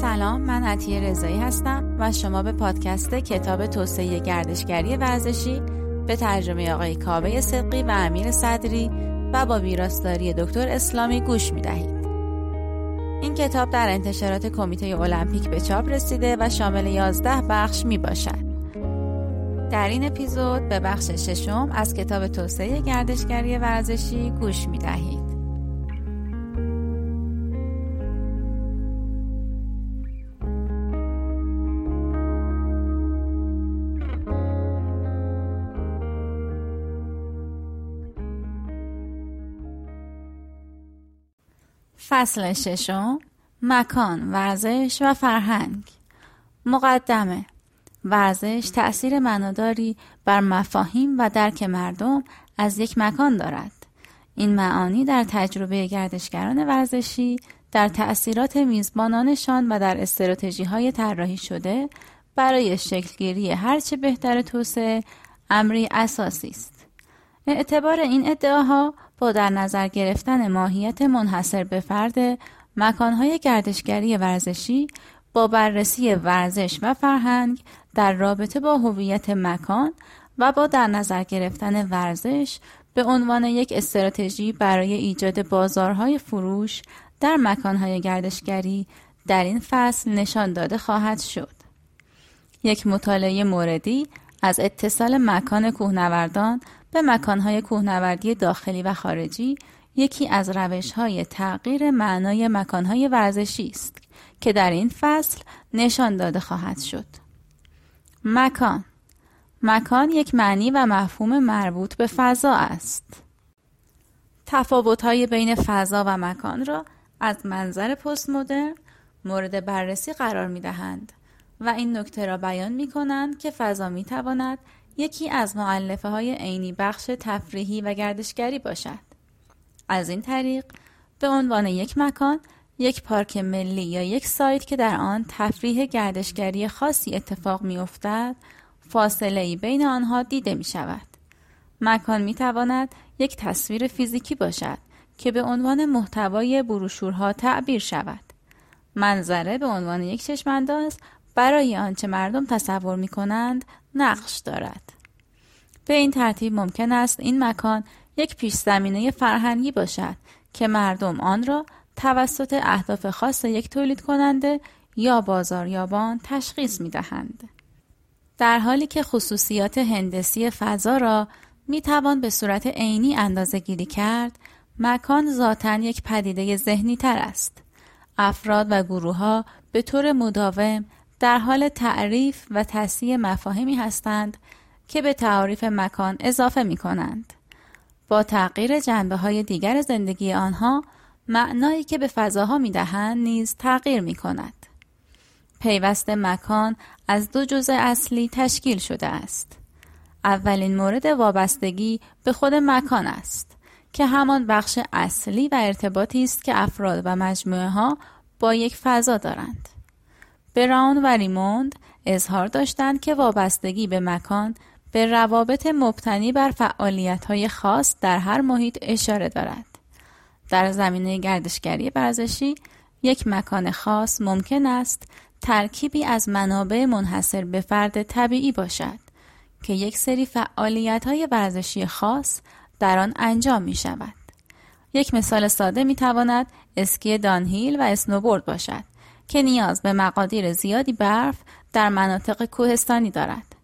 سلام من عطیه رضایی هستم و شما به پادکست کتاب توسعه گردشگری ورزشی به ترجمه آقای کابه صدقی و امیر صدری و با ویراستاری دکتر اسلامی گوش می دهید. این کتاب در انتشارات کمیته المپیک به چاپ رسیده و شامل 11 بخش می باشد. در این اپیزود به بخش ششم از کتاب توسعه گردشگری ورزشی گوش می دهید. فصل ششم مکان، ورزش و فرهنگ مقدمه ورزش تأثیر معناداری بر مفاهیم و درک مردم از یک مکان دارد. این معانی در تجربه گردشگران ورزشی در تأثیرات میزبانانشان و در استراتژی های طراحی شده برای شکلگیری هرچه بهتر توسعه امری اساسی است. اعتبار این ادعاها با در نظر گرفتن ماهیت منحصر به فرد مکانهای گردشگری ورزشی با بررسی ورزش و فرهنگ در رابطه با هویت مکان و با در نظر گرفتن ورزش به عنوان یک استراتژی برای ایجاد بازارهای فروش در مکانهای گردشگری در این فصل نشان داده خواهد شد. یک مطالعه موردی از اتصال مکان کوهنوردان به مکانهای کوهنوردی داخلی و خارجی یکی از روشهای تغییر معنای مکانهای ورزشی است که در این فصل نشان داده خواهد شد. مکان مکان یک معنی و مفهوم مربوط به فضا است. تفاوت‌های بین فضا و مکان را از منظر پست مدرن مورد بررسی قرار می دهند و این نکته را بیان می کنند که فضا می تواند یکی از معلفه های عینی بخش تفریحی و گردشگری باشد. از این طریق به عنوان یک مکان یک پارک ملی یا یک سایت که در آن تفریح گردشگری خاصی اتفاق می افتد فاصله ای بین آنها دیده می شود. مکان می تواند یک تصویر فیزیکی باشد که به عنوان محتوای بروشورها تعبیر شود. منظره به عنوان یک چشمانداز برای آنچه مردم تصور می کنند نقش دارد. به این ترتیب ممکن است این مکان یک پیش زمینه فرهنگی باشد که مردم آن را توسط اهداف خاص یک تولید کننده یا بازاریابان تشخیص می دهند. در حالی که خصوصیات هندسی فضا را می توان به صورت عینی اندازه گیری کرد، مکان ذاتا یک پدیده ذهنی تر است. افراد و گروه ها به طور مداوم در حال تعریف و تصحیح مفاهیمی هستند که به تعریف مکان اضافه می کنند. با تغییر جنبه های دیگر زندگی آنها معنایی که به فضاها می دهند نیز تغییر می کند. پیوست مکان از دو جزء اصلی تشکیل شده است. اولین مورد وابستگی به خود مکان است که همان بخش اصلی و ارتباطی است که افراد و مجموعه ها با یک فضا دارند. براون و ریموند اظهار داشتند که وابستگی به مکان به روابط مبتنی بر فعالیت های خاص در هر محیط اشاره دارد. در زمینه گردشگری ورزشی یک مکان خاص ممکن است ترکیبی از منابع منحصر به فرد طبیعی باشد که یک سری فعالیت های ورزشی خاص در آن انجام می شود. یک مثال ساده می تواند اسکی دانهیل و اسنوبورد باشد که نیاز به مقادیر زیادی برف در مناطق کوهستانی دارد.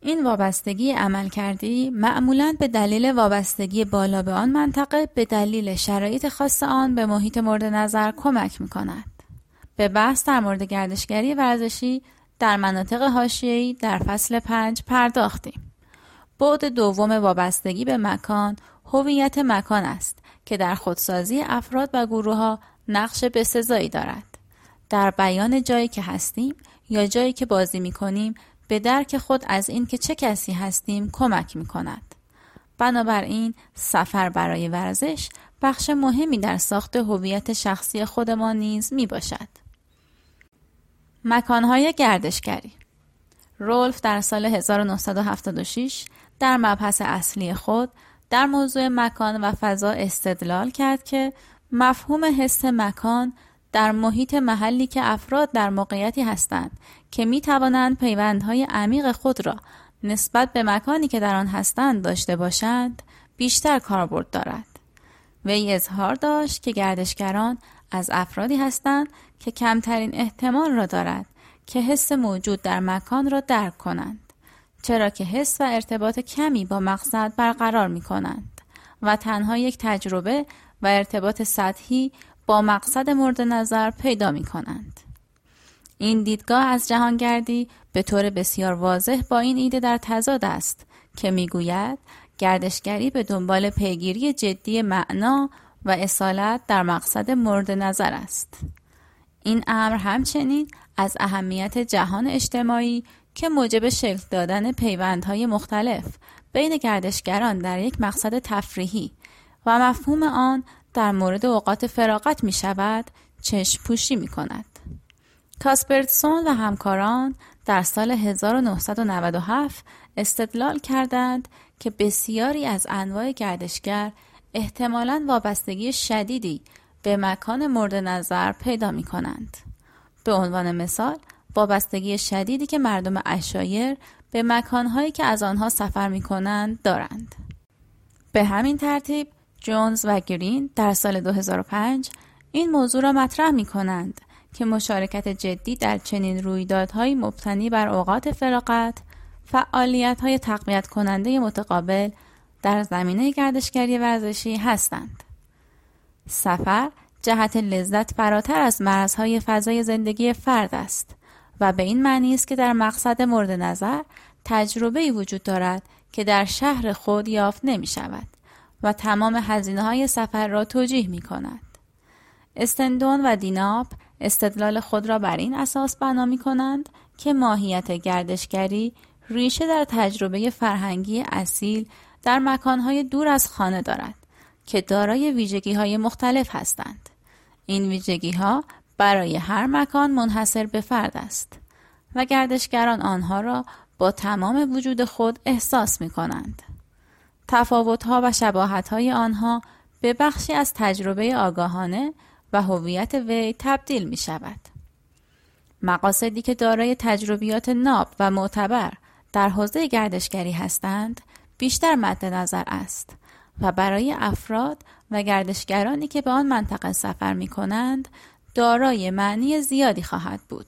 این وابستگی عمل کردی معمولا به دلیل وابستگی بالا به آن منطقه به دلیل شرایط خاص آن به محیط مورد نظر کمک می کند. به بحث در مورد گردشگری ورزشی در مناطق حاشیه‌ای در فصل پنج پرداختیم. بعد دوم وابستگی به مکان هویت مکان است که در خودسازی افراد و گروه ها نقش بسزایی دارد. در بیان جایی که هستیم یا جایی که بازی می کنیم به درک خود از این که چه کسی هستیم کمک می کند. بنابراین سفر برای ورزش بخش مهمی در ساخت هویت شخصی خودمان نیز می باشد. مکانهای گردشگری رولف در سال 1976 در مبحث اصلی خود در موضوع مکان و فضا استدلال کرد که مفهوم حس مکان در محیط محلی که افراد در موقعیتی هستند که می توانند پیوندهای عمیق خود را نسبت به مکانی که در آن هستند داشته باشند بیشتر کاربرد دارد. وی اظهار داشت که گردشگران از افرادی هستند که کمترین احتمال را دارد که حس موجود در مکان را درک کنند چرا که حس و ارتباط کمی با مقصد برقرار می کنند و تنها یک تجربه و ارتباط سطحی با مقصد مورد نظر پیدا می کنند. این دیدگاه از جهانگردی به طور بسیار واضح با این ایده در تضاد است که می‌گوید گردشگری به دنبال پیگیری جدی معنا و اصالت در مقصد مورد نظر است. این امر همچنین از اهمیت جهان اجتماعی که موجب شکل دادن پیوندهای مختلف بین گردشگران در یک مقصد تفریحی و مفهوم آن در مورد اوقات فراغت می شود چشم پوشی می کند. کاسپرتسون و همکاران در سال 1997 استدلال کردند که بسیاری از انواع گردشگر احتمالاً وابستگی شدیدی به مکان مورد نظر پیدا می کنند. به عنوان مثال وابستگی شدیدی که مردم اشایر به مکانهایی که از آنها سفر می کنند دارند. به همین ترتیب جونز و گرین در سال 2005 این موضوع را مطرح می کنند که مشارکت جدی در چنین رویدادهایی مبتنی بر اوقات فراغت فعالیت های تقویت کننده متقابل در زمینه گردشگری ورزشی هستند. سفر جهت لذت فراتر از مرزهای فضای زندگی فرد است و به این معنی است که در مقصد مورد نظر تجربه وجود دارد که در شهر خود یافت نمی شود و تمام هزینه های سفر را توجیه می کند. استندون و دیناپ استدلال خود را بر این اساس بنا می کنند که ماهیت گردشگری ریشه در تجربه فرهنگی اصیل در مکانهای دور از خانه دارد که دارای ویژگی های مختلف هستند. این ویژگی ها برای هر مکان منحصر به فرد است و گردشگران آنها را با تمام وجود خود احساس می کنند. تفاوت ها و شباهت های آنها به بخشی از تجربه آگاهانه و هویت وی تبدیل می شود. مقاصدی که دارای تجربیات ناب و معتبر در حوزه گردشگری هستند بیشتر مد نظر است و برای افراد و گردشگرانی که به آن منطقه سفر می کنند دارای معنی زیادی خواهد بود.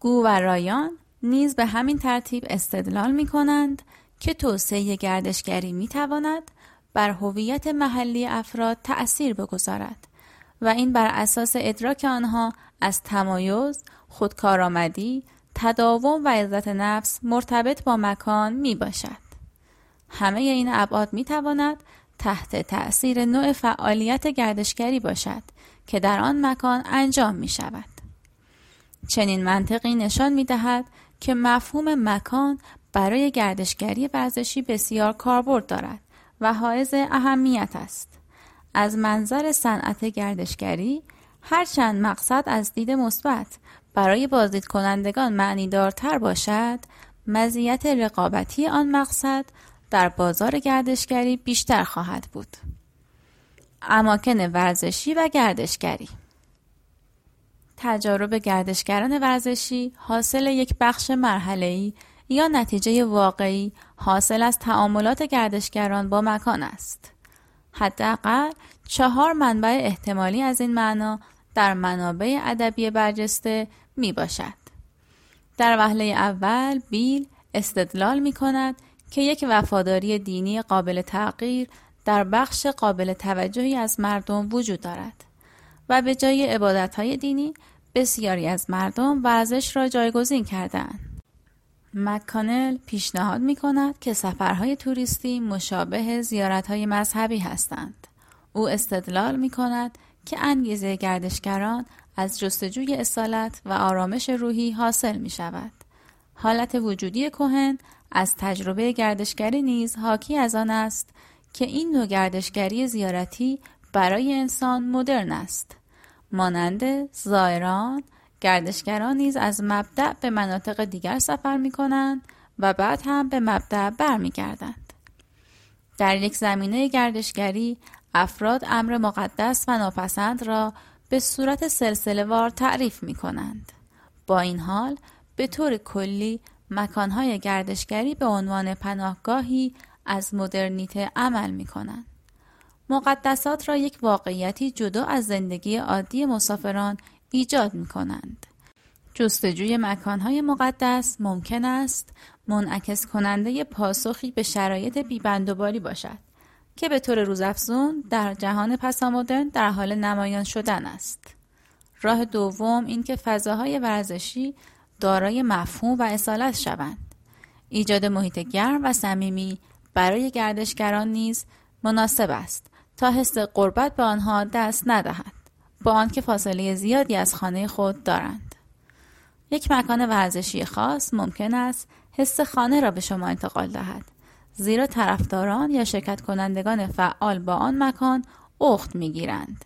گو و رایان نیز به همین ترتیب استدلال می کنند که توسعه گردشگری می تواند بر هویت محلی افراد تأثیر بگذارد و این بر اساس ادراک آنها از تمایز، خودکارآمدی، تداوم و عزت نفس مرتبط با مکان می باشد. همه این ابعاد می تواند تحت تأثیر نوع فعالیت گردشگری باشد که در آن مکان انجام می شود. چنین منطقی نشان می دهد که مفهوم مکان برای گردشگری ورزشی بسیار کاربرد دارد و حائز اهمیت است. از منظر صنعت گردشگری هرچند مقصد از دید مثبت برای بازدید کنندگان معنی دارتر باشد مزیت رقابتی آن مقصد در بازار گردشگری بیشتر خواهد بود. اماکن ورزشی و گردشگری تجارب گردشگران ورزشی حاصل یک بخش مرحله‌ای یا نتیجه واقعی حاصل از تعاملات گردشگران با مکان است. حداقل چهار منبع احتمالی از این معنا در منابع ادبی برجسته می باشد. در وهله اول بیل استدلال می کند که یک وفاداری دینی قابل تغییر در بخش قابل توجهی از مردم وجود دارد و به جای عبادت دینی بسیاری از مردم ورزش را جایگزین کردند. مکانل پیشنهاد می کند که سفرهای توریستی مشابه زیارتهای مذهبی هستند. او استدلال می کند که انگیزه گردشگران از جستجوی اصالت و آرامش روحی حاصل می شود. حالت وجودی کوهن از تجربه گردشگری نیز حاکی از آن است که این نوع گردشگری زیارتی برای انسان مدرن است. مانند زائران، گردشگران نیز از مبدع به مناطق دیگر سفر می کنند و بعد هم به مبدع برمیگردند. در یک زمینه گردشگری افراد امر مقدس و ناپسند را به صورت سلسله وار تعریف می کنند. با این حال به طور کلی مکانهای گردشگری به عنوان پناهگاهی از مدرنیته عمل می کنند. مقدسات را یک واقعیتی جدا از زندگی عادی مسافران ایجاد می کنند. جستجوی مکانهای مقدس ممکن است منعکس کننده پاسخی به شرایط بیبندوباری باشد که به طور روزافزون در جهان پسامدرن در حال نمایان شدن است. راه دوم این که فضاهای ورزشی دارای مفهوم و اصالت شوند. ایجاد محیط گرم و صمیمی برای گردشگران نیز مناسب است تا حس قربت به آنها دست ندهد با آنکه فاصله زیادی از خانه خود دارند. یک مکان ورزشی خاص ممکن است حس خانه را به شما انتقال دهد زیرا طرفداران یا شرکت کنندگان فعال با آن مکان اخت می‌گیرند.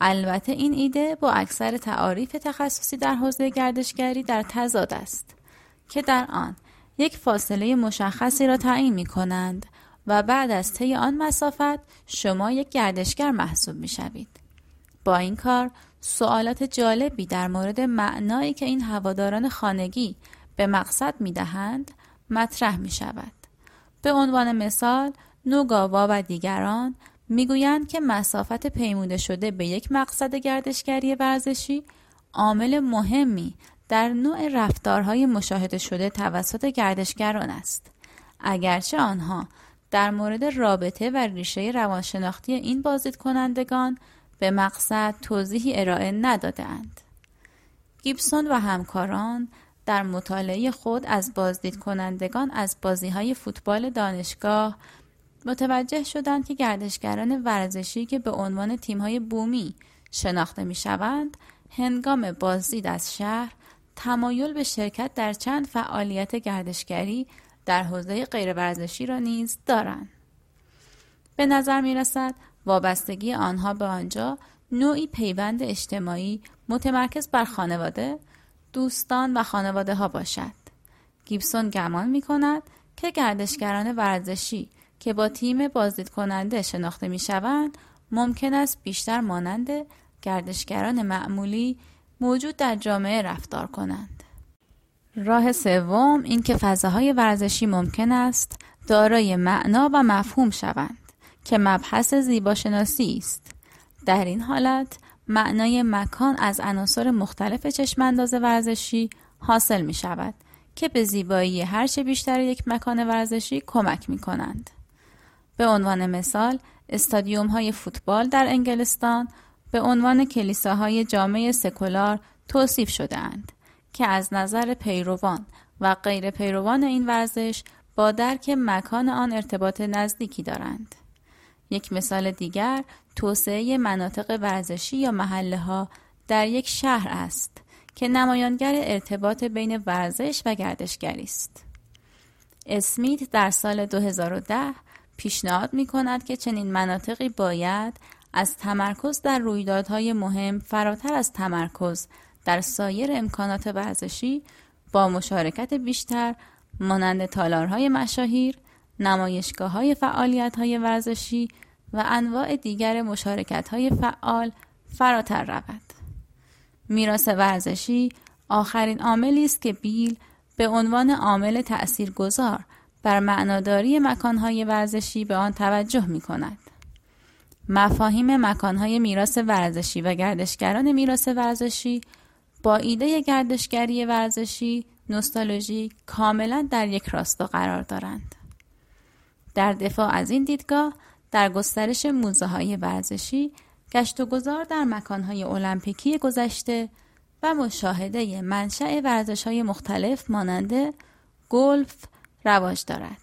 البته این ایده با اکثر تعاریف تخصصی در حوزه گردشگری در تضاد است که در آن یک فاصله مشخصی را تعیین می کنند و بعد از طی آن مسافت شما یک گردشگر محسوب می شوید. با این کار سوالات جالبی در مورد معنایی که این هواداران خانگی به مقصد می دهند مطرح می شود. به عنوان مثال نوگاوا و دیگران می‌گویند که مسافت پیموده شده به یک مقصد گردشگری ورزشی عامل مهمی در نوع رفتارهای مشاهده شده توسط گردشگران است اگرچه آنها در مورد رابطه و ریشه روانشناختی این بازدید کنندگان به مقصد توضیحی ارائه ندادند. گیبسون و همکاران در مطالعه خود از بازدید کنندگان از بازی های فوتبال دانشگاه متوجه شدند که گردشگران ورزشی که به عنوان تیم‌های بومی شناخته می‌شوند هنگام بازدید از شهر تمایل به شرکت در چند فعالیت گردشگری در حوزه غیر ورزشی را نیز دارند. به نظر می رسد وابستگی آنها به آنجا نوعی پیوند اجتماعی متمرکز بر خانواده، دوستان و خانواده ها باشد. گیبسون گمان می کند که گردشگران ورزشی که با تیم بازدید کننده شناخته می شوند ممکن است بیشتر مانند گردشگران معمولی موجود در جامعه رفتار کنند. راه سوم این که فضاهای ورزشی ممکن است دارای معنا و مفهوم شوند که مبحث زیباشناسی است. در این حالت معنای مکان از عناصر مختلف چشمانداز ورزشی حاصل می شود که به زیبایی هرچه بیشتر یک مکان ورزشی کمک می کنند. به عنوان مثال استادیوم های فوتبال در انگلستان به عنوان کلیساهای جامعه سکولار توصیف شدهاند که از نظر پیروان و غیر پیروان این ورزش با درک مکان آن ارتباط نزدیکی دارند. یک مثال دیگر توسعه مناطق ورزشی یا محله ها در یک شهر است که نمایانگر ارتباط بین ورزش و گردشگری است. اسمیت در سال 2010 پیشنهاد می کند که چنین مناطقی باید از تمرکز در رویدادهای مهم فراتر از تمرکز در سایر امکانات ورزشی با مشارکت بیشتر مانند تالارهای مشاهیر، نمایشگاه های فعالیت های ورزشی و انواع دیگر مشارکت های فعال فراتر رود. میراث ورزشی آخرین عاملی است که بیل به عنوان عامل تأثیرگذار بر معناداری مکانهای ورزشی به آن توجه می کند. مفاهیم مکانهای میراث ورزشی و گردشگران میراث ورزشی با ایده گردشگری ورزشی نوستالژی کاملا در یک راستا قرار دارند. در دفاع از این دیدگاه در گسترش موزه های ورزشی گشت و گذار در مکانهای المپیکی گذشته و مشاهده منشأ ورزش های مختلف مانند گلف رواج دارد.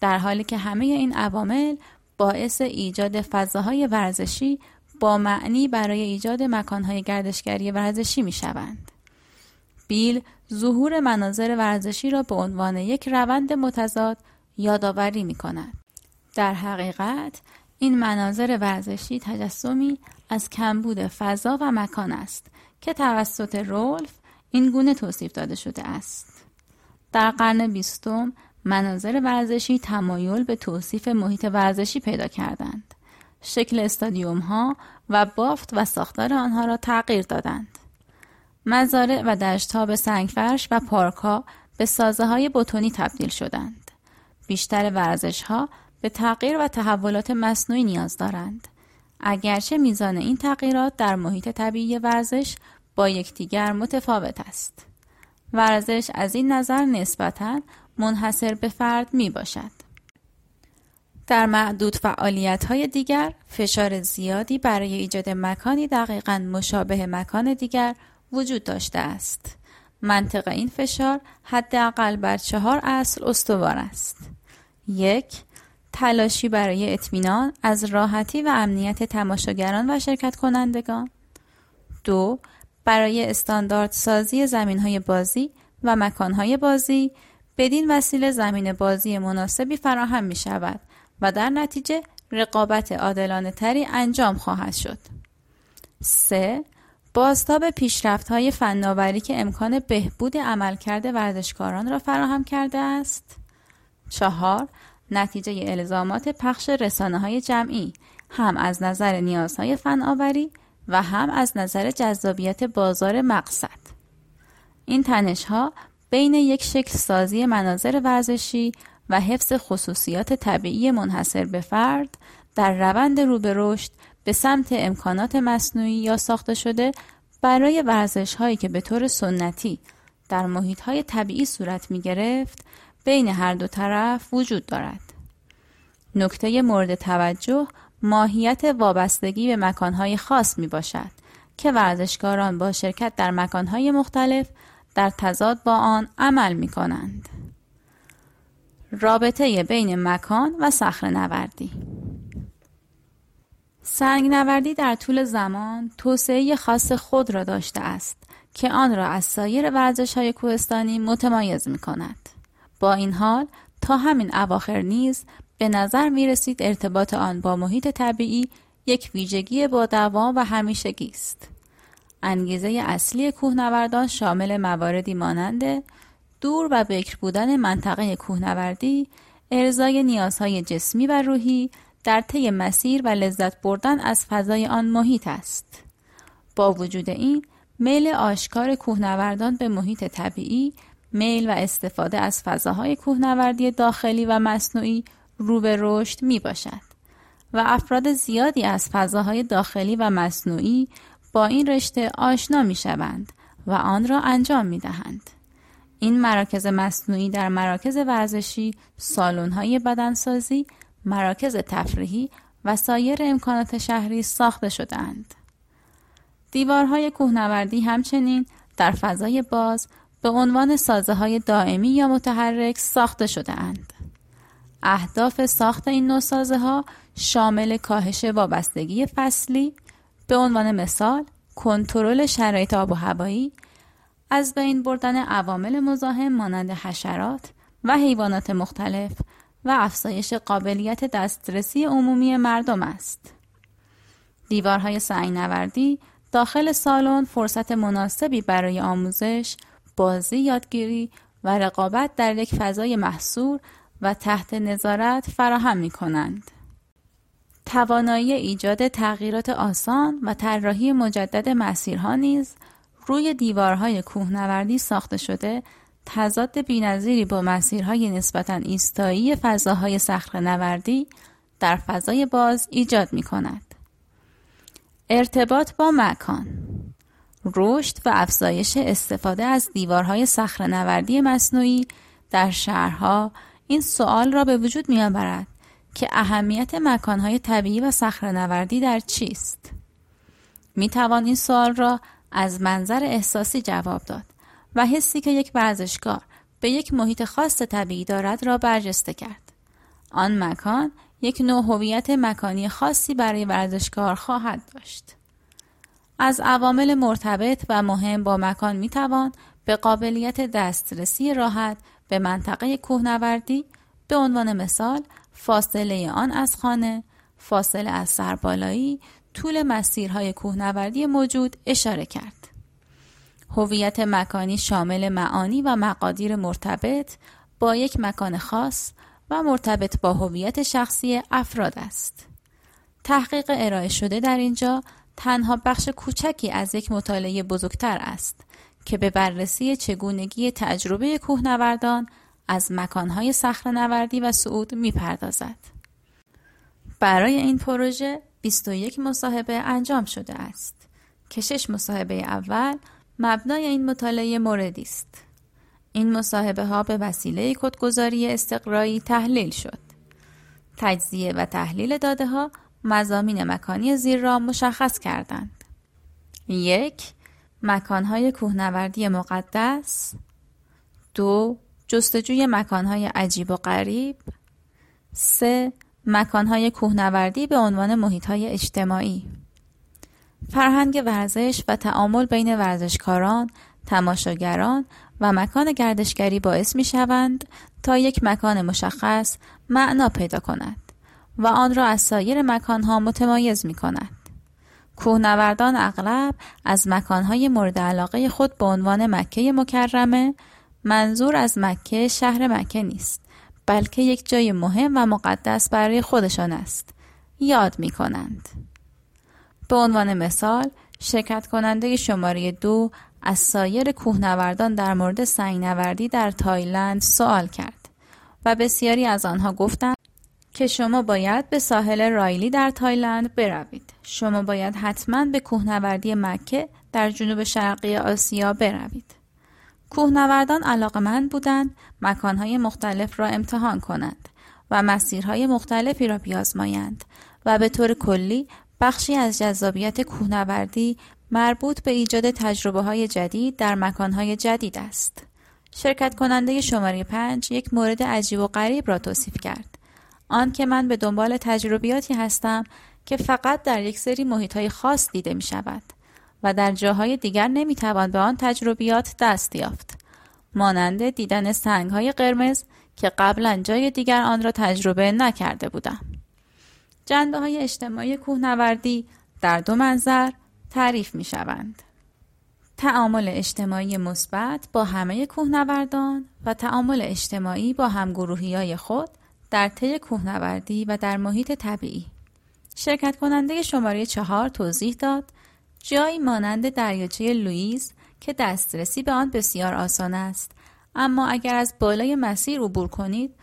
در حالی که همه این عوامل باعث ایجاد فضاهای ورزشی با معنی برای ایجاد مکانهای گردشگری ورزشی می شوند. بیل ظهور مناظر ورزشی را به عنوان یک روند متضاد یادآوری می کند. در حقیقت این مناظر ورزشی تجسمی از کمبود فضا و مکان است که توسط رولف این گونه توصیف داده شده است. در قرن بیستم مناظر ورزشی تمایل به توصیف محیط ورزشی پیدا کردند. شکل استادیوم ها و بافت و ساختار آنها را تغییر دادند. مزارع و دشت ها به سنگفرش و پارک ها به سازه های بتونی تبدیل شدند. بیشتر ورزش ها به تغییر و تحولات مصنوعی نیاز دارند. اگرچه میزان این تغییرات در محیط طبیعی ورزش با یکدیگر متفاوت است. ورزش از این نظر نسبتا منحصر به فرد می باشد. در معدود فعالیت های دیگر فشار زیادی برای ایجاد مکانی دقیقا مشابه مکان دیگر وجود داشته است. منطق این فشار حداقل بر چهار اصل استوار است. یک تلاشی برای اطمینان از راحتی و امنیت تماشاگران و شرکت کنندگان. دو برای استاندارد سازی زمین های بازی و مکان های بازی بدین وسیله زمین بازی مناسبی فراهم می شود و در نتیجه رقابت عادلانه تری انجام خواهد شد. 3. بازتاب پیشرفت های فناوری که امکان بهبود عملکرد ورزشکاران را فراهم کرده است. 4. نتیجه الزامات پخش رسانه های جمعی هم از نظر نیازهای فناوری و هم از نظر جذابیت بازار مقصد. این تنش ها بین یک شکل سازی مناظر ورزشی و حفظ خصوصیات طبیعی منحصر به فرد در روند رو به رشد به سمت امکانات مصنوعی یا ساخته شده برای ورزش هایی که به طور سنتی در محیط های طبیعی صورت می گرفت بین هر دو طرف وجود دارد. نکته مورد توجه ماهیت وابستگی به مکانهای خاص می باشد که ورزشکاران با شرکت در مکانهای مختلف در تضاد با آن عمل می کنند. رابطه بین مکان و صخره نوردی سنگ نوردی در طول زمان توسعه خاص خود را داشته است که آن را از سایر ورزش های کوهستانی متمایز می کند. با این حال تا همین اواخر نیز به نظر می رسید ارتباط آن با محیط طبیعی یک ویژگی با دوام و همیشگی است. انگیزه اصلی کوهنوردان شامل مواردی مانند دور و بکر بودن منطقه کوهنوردی، ارزای نیازهای جسمی و روحی در طی مسیر و لذت بردن از فضای آن محیط است. با وجود این، میل آشکار کوهنوردان به محیط طبیعی، میل و استفاده از فضاهای کوهنوردی داخلی و مصنوعی رو به رشد می باشد و افراد زیادی از فضاهای داخلی و مصنوعی با این رشته آشنا می شوند و آن را انجام می دهند. این مراکز مصنوعی در مراکز ورزشی، سالن‌های بدنسازی، مراکز تفریحی و سایر امکانات شهری ساخته شدهاند. دیوارهای کوهنوردی همچنین در فضای باز به عنوان سازه های دائمی یا متحرک ساخته شده اند. اهداف ساخت این نوع سازه ها شامل کاهش وابستگی فصلی به عنوان مثال کنترل شرایط آب و هوایی از بین بردن عوامل مزاحم مانند حشرات و حیوانات مختلف و افزایش قابلیت دسترسی عمومی مردم است. دیوارهای سعی نوردی داخل سالن فرصت مناسبی برای آموزش، بازی یادگیری و رقابت در یک فضای محصور و تحت نظارت فراهم می کنند. توانایی ایجاد تغییرات آسان و طراحی مجدد مسیرها نیز روی دیوارهای کوهنوردی ساخته شده تضاد بینظیری با مسیرهای نسبتا ایستایی فضاهای صخره نوردی در فضای باز ایجاد می کند. ارتباط با مکان رشد و افزایش استفاده از دیوارهای صخره نوردی مصنوعی در شهرها این سوال را به وجود می آورد که اهمیت مکانهای طبیعی و صخره نوردی در چیست؟ می توان این سوال را از منظر احساسی جواب داد و حسی که یک ورزشکار به یک محیط خاص طبیعی دارد را برجسته کرد. آن مکان یک نوع هویت مکانی خاصی برای ورزشکار خواهد داشت. از عوامل مرتبط و مهم با مکان می توان به قابلیت دسترسی راحت به منطقه کوهنوردی به عنوان مثال فاصله آن از خانه، فاصله از سربالایی، طول مسیرهای کوهنوردی موجود اشاره کرد. هویت مکانی شامل معانی و مقادیر مرتبط با یک مکان خاص و مرتبط با هویت شخصی افراد است. تحقیق ارائه شده در اینجا تنها بخش کوچکی از یک مطالعه بزرگتر است که به بررسی چگونگی تجربه کوهنوردان از مکانهای صخره‌نوردی و صعود می‌پردازد. برای این پروژه 21 مصاحبه انجام شده است که شش مصاحبه اول مبنای این مطالعه موردی است. این مصاحبه ها به وسیله کدگذاری استقرایی تحلیل شد. تجزیه و تحلیل داده ها مزامین مکانی زیر را مشخص کردند. یک مکانهای کوهنوردی مقدس. دو جستجوی مکانهای عجیب و غریب. سه مکانهای کوهنوردی به عنوان محیطهای اجتماعی. فرهنگ ورزش و تعامل بین ورزشکاران، تماشاگران و مکان گردشگری باعث می شوند تا یک مکان مشخص معنا پیدا کند. و آن را از سایر مکانها متمایز می کند. کوهنوردان اغلب از مکانهای مورد علاقه خود به عنوان مکه مکرمه منظور از مکه شهر مکه نیست بلکه یک جای مهم و مقدس برای خودشان است یاد می کنند. به عنوان مثال شرکت کننده شماره دو از سایر کوهنوردان در مورد سنگنوردی در تایلند سوال کرد و بسیاری از آنها گفتند که شما باید به ساحل رایلی در تایلند بروید. شما باید حتما به کوهنوردی مکه در جنوب شرقی آسیا بروید. کوهنوردان علاقمند بودند مکانهای مختلف را امتحان کنند و مسیرهای مختلفی را بیازمایند و به طور کلی بخشی از جذابیت کوهنوردی مربوط به ایجاد تجربه های جدید در مکانهای جدید است. شرکت کننده شماره پنج یک مورد عجیب و غریب را توصیف کرد. آن که من به دنبال تجربیاتی هستم که فقط در یک سری محیط خاص دیده می شود و در جاهای دیگر نمی توان به آن تجربیات دست یافت. مانند دیدن سنگ های قرمز که قبلا جای دیگر آن را تجربه نکرده بودم. جنبه های اجتماعی کوهنوردی در دو منظر تعریف می شوند. تعامل اجتماعی مثبت با همه کوهنوردان و تعامل اجتماعی با همگروهی های خود در طی کوهنوردی و در محیط طبیعی شرکت کننده شماره چهار توضیح داد جایی مانند دریاچه لوئیز که دسترسی به آن بسیار آسان است اما اگر از بالای مسیر عبور کنید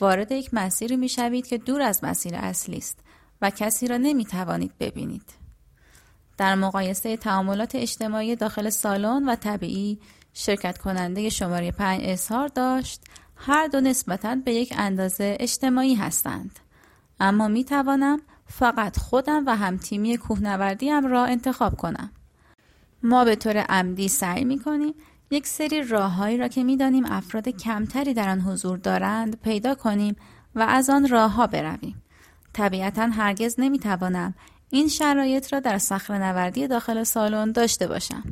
وارد یک مسیری می شوید که دور از مسیر اصلی است و کسی را نمی توانید ببینید. در مقایسه تعاملات اجتماعی داخل سالن و طبیعی شرکت کننده شماره 5 اظهار داشت هر دو نسبتا به یک اندازه اجتماعی هستند. اما می توانم فقط خودم و همتیمی کوهنوردیم را انتخاب کنم. ما به طور عمدی سعی می کنیم یک سری راههایی را که می‌دانیم افراد کمتری در آن حضور دارند پیدا کنیم و از آن راهها برویم. طبیعتا هرگز نمی‌توانم این شرایط را در صخره نوردی داخل سالن داشته باشم.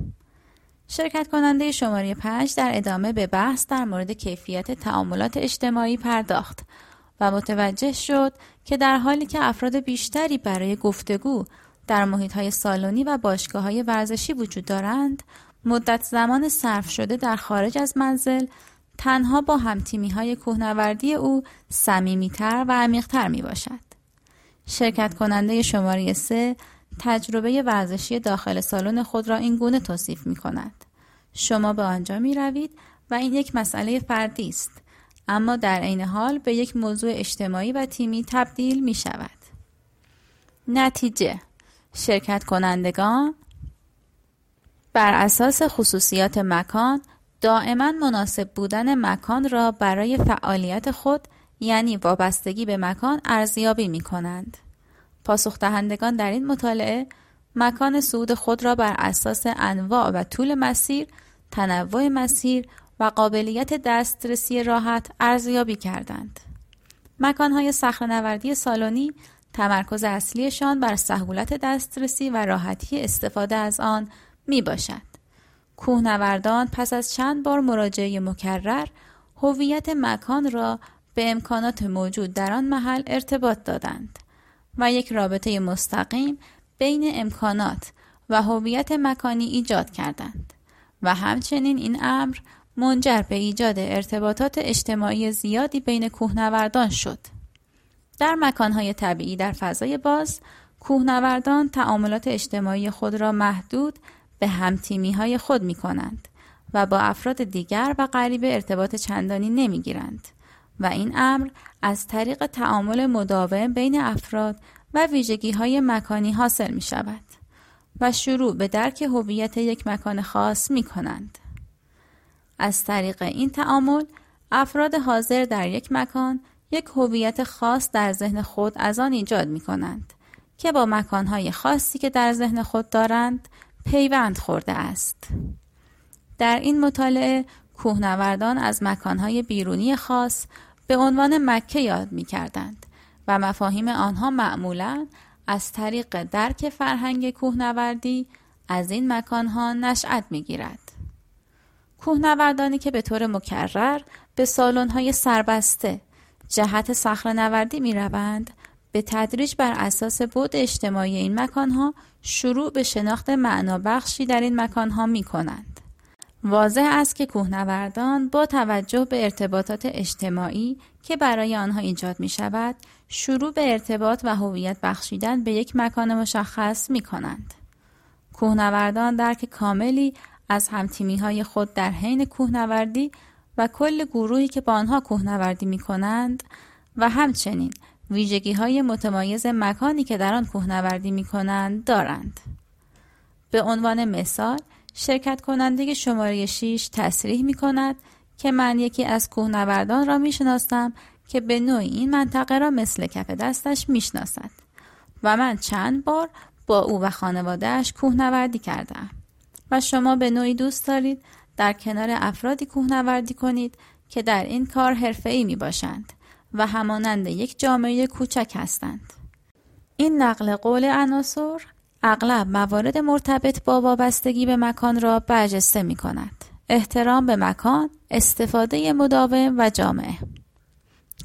شرکت کننده شماره 5 در ادامه به بحث در مورد کیفیت تعاملات اجتماعی پرداخت و متوجه شد که در حالی که افراد بیشتری برای گفتگو در محیط های سالونی و باشگاه های ورزشی وجود دارند مدت زمان صرف شده در خارج از منزل تنها با همتیمی های کوهنوردی او صمیمیتر و عمیقتر می باشد. شرکت کننده شماره 3 تجربه ورزشی داخل سالن خود را این گونه توصیف می کند. شما به آنجا می روید و این یک مسئله فردی است اما در عین حال به یک موضوع اجتماعی و تیمی تبدیل می شود. نتیجه شرکت کنندگان بر اساس خصوصیات مکان دائما مناسب بودن مکان را برای فعالیت خود یعنی وابستگی به مکان ارزیابی می کنند. پاسخ دهندگان در این مطالعه مکان صعود خود را بر اساس انواع و طول مسیر، تنوع مسیر و قابلیت دسترسی راحت ارزیابی کردند. مکانهای صخره‌نوردی سالونی تمرکز اصلیشان بر سهولت دسترسی و راحتی استفاده از آن می باشد. کوهنوردان پس از چند بار مراجعه مکرر هویت مکان را به امکانات موجود در آن محل ارتباط دادند و یک رابطه مستقیم بین امکانات و هویت مکانی ایجاد کردند و همچنین این امر منجر به ایجاد ارتباطات اجتماعی زیادی بین کوهنوردان شد. در مکانهای طبیعی در فضای باز، کوهنوردان تعاملات اجتماعی خود را محدود به همتیمی های خود می کنند و با افراد دیگر و غریبه ارتباط چندانی نمی گیرند و این امر از طریق تعامل مداوم بین افراد و ویژگی های مکانی حاصل می شود و شروع به درک هویت یک مکان خاص می کنند. از طریق این تعامل افراد حاضر در یک مکان یک هویت خاص در ذهن خود از آن ایجاد می کنند که با مکانهای خاصی که در ذهن خود دارند پیوند خورده است. در این مطالعه کوهنوردان از مکانهای بیرونی خاص به عنوان مکه یاد می کردند و مفاهیم آنها معمولا از طریق درک فرهنگ کوهنوردی از این مکانها نشأت می گیرد. کوهنوردانی که به طور مکرر به سالن‌های سربسته جهت صخره نوردی می روند به تدریج بر اساس بود اجتماعی این مکانها شروع به شناخت بخشی در این مکانها می کنند. واضح است که کوهنوردان با توجه به ارتباطات اجتماعی که برای آنها ایجاد می شود شروع به ارتباط و هویت بخشیدن به یک مکان مشخص می کنند. کوهنوردان درک کاملی از همتیمی های خود در حین کوهنوردی و کل گروهی که با آنها کوهنوردی می کنند و همچنین ویژگی های متمایز مکانی که در آن کوهنوردی می کنند دارند. به عنوان مثال شرکت کننده شماره 6 تصریح می کند که من یکی از کوهنوردان را می شناسم که به نوعی این منطقه را مثل کف دستش می شناسد و من چند بار با او و خانوادهش کوهنوردی کردم و شما به نوعی دوست دارید در کنار افرادی کوهنوردی کنید که در این کار حرفه‌ای می باشند و همانند یک جامعه کوچک هستند. این نقل قول عناصر اغلب موارد مرتبط با وابستگی به مکان را برجسته می کند. احترام به مکان، استفاده مداوم و جامعه.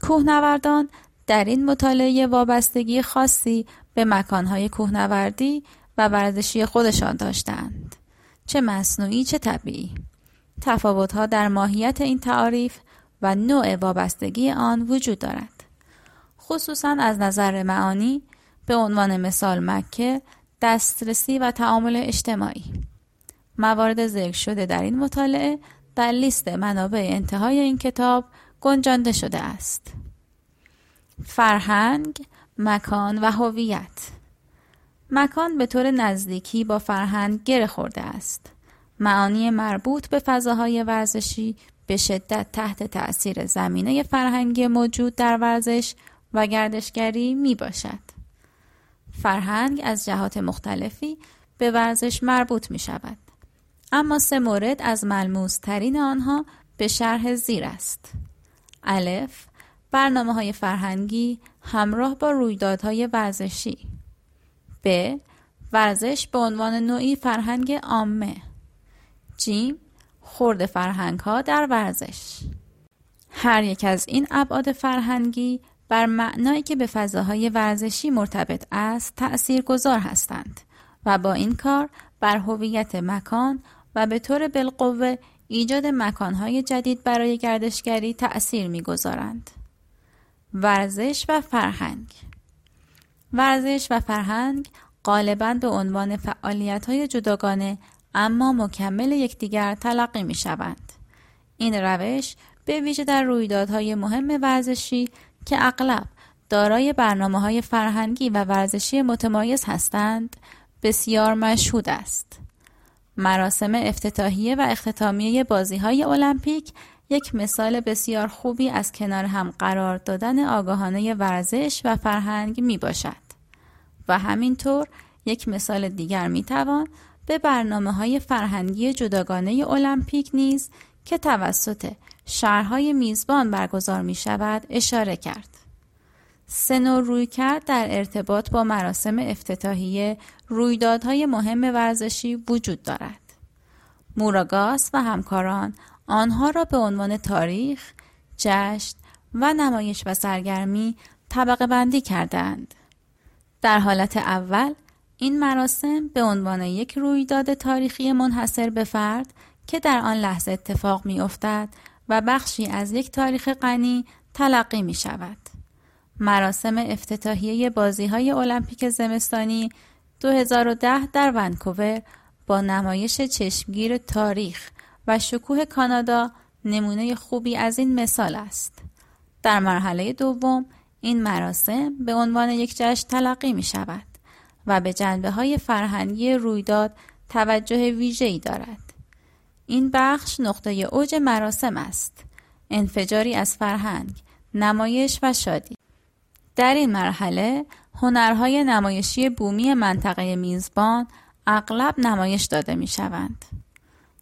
کوهنوردان در این مطالعه وابستگی خاصی به مکانهای کوهنوردی و ورزشی خودشان داشتند. چه مصنوعی چه طبیعی. تفاوتها در ماهیت این تعاریف و نوع وابستگی آن وجود دارد. خصوصا از نظر معانی به عنوان مثال مکه دسترسی و تعامل اجتماعی. موارد ذکر شده در این مطالعه در لیست منابع انتهای این کتاب گنجانده شده است. فرهنگ مکان و هویت. مکان به طور نزدیکی با فرهنگ گره خورده است. معانی مربوط به فضاهای ورزشی به شدت تحت تأثیر زمینه فرهنگی موجود در ورزش و گردشگری می باشد. فرهنگ از جهات مختلفی به ورزش مربوط می شود. اما سه مورد از ملموس ترین آنها به شرح زیر است. الف برنامه های فرهنگی همراه با رویدادهای ورزشی ب ورزش به عنوان نوعی فرهنگ عامه جیم خورد فرهنگ ها در ورزش هر یک از این ابعاد فرهنگی بر معنایی که به فضاهای ورزشی مرتبط است تأثیر گذار هستند و با این کار بر هویت مکان و به طور بالقوه ایجاد مکانهای جدید برای گردشگری تأثیر می‌گذارند. ورزش و فرهنگ ورزش و فرهنگ غالبا به عنوان فعالیت های جداگانه اما مکمل یکدیگر تلقی می شوند. این روش به ویژه در رویدادهای مهم ورزشی که اغلب دارای برنامه های فرهنگی و ورزشی متمایز هستند بسیار مشهود است. مراسم افتتاحیه و اختتامیه بازی های المپیک یک مثال بسیار خوبی از کنار هم قرار دادن آگاهانه ورزش و فرهنگ می باشد و همینطور یک مثال دیگر می توان به برنامه های فرهنگی جداگانه المپیک نیز که توسط شهرهای میزبان برگزار می شود اشاره کرد. سنو روی کرد در ارتباط با مراسم افتتاحیه رویدادهای مهم ورزشی وجود دارد. موراگاس و همکاران آنها را به عنوان تاریخ، جشن و نمایش و سرگرمی طبقه بندی کردند. در حالت اول این مراسم به عنوان یک رویداد تاریخی منحصر به فرد که در آن لحظه اتفاق می و بخشی از یک تاریخ غنی تلقی می شود. مراسم افتتاحیه بازی های المپیک زمستانی 2010 در ونکوور با نمایش چشمگیر تاریخ و شکوه کانادا نمونه خوبی از این مثال است. در مرحله دوم این مراسم به عنوان یک جشن تلقی می شود و به جنبه های فرهنگی رویداد توجه ویژه‌ای دارد. این بخش نقطه اوج مراسم است. انفجاری از فرهنگ، نمایش و شادی. در این مرحله هنرهای نمایشی بومی منطقه میزبان اغلب نمایش داده می شوند.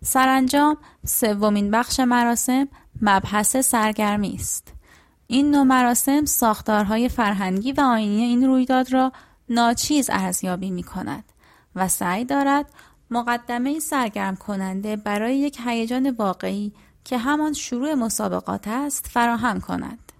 سرانجام سومین بخش مراسم مبحث سرگرمی است. این نوع مراسم ساختارهای فرهنگی و آینی این رویداد را ناچیز ارزیابی می کند و سعی دارد مقدمه سرگرم کننده برای یک هیجان واقعی که همان شروع مسابقات است فراهم کند.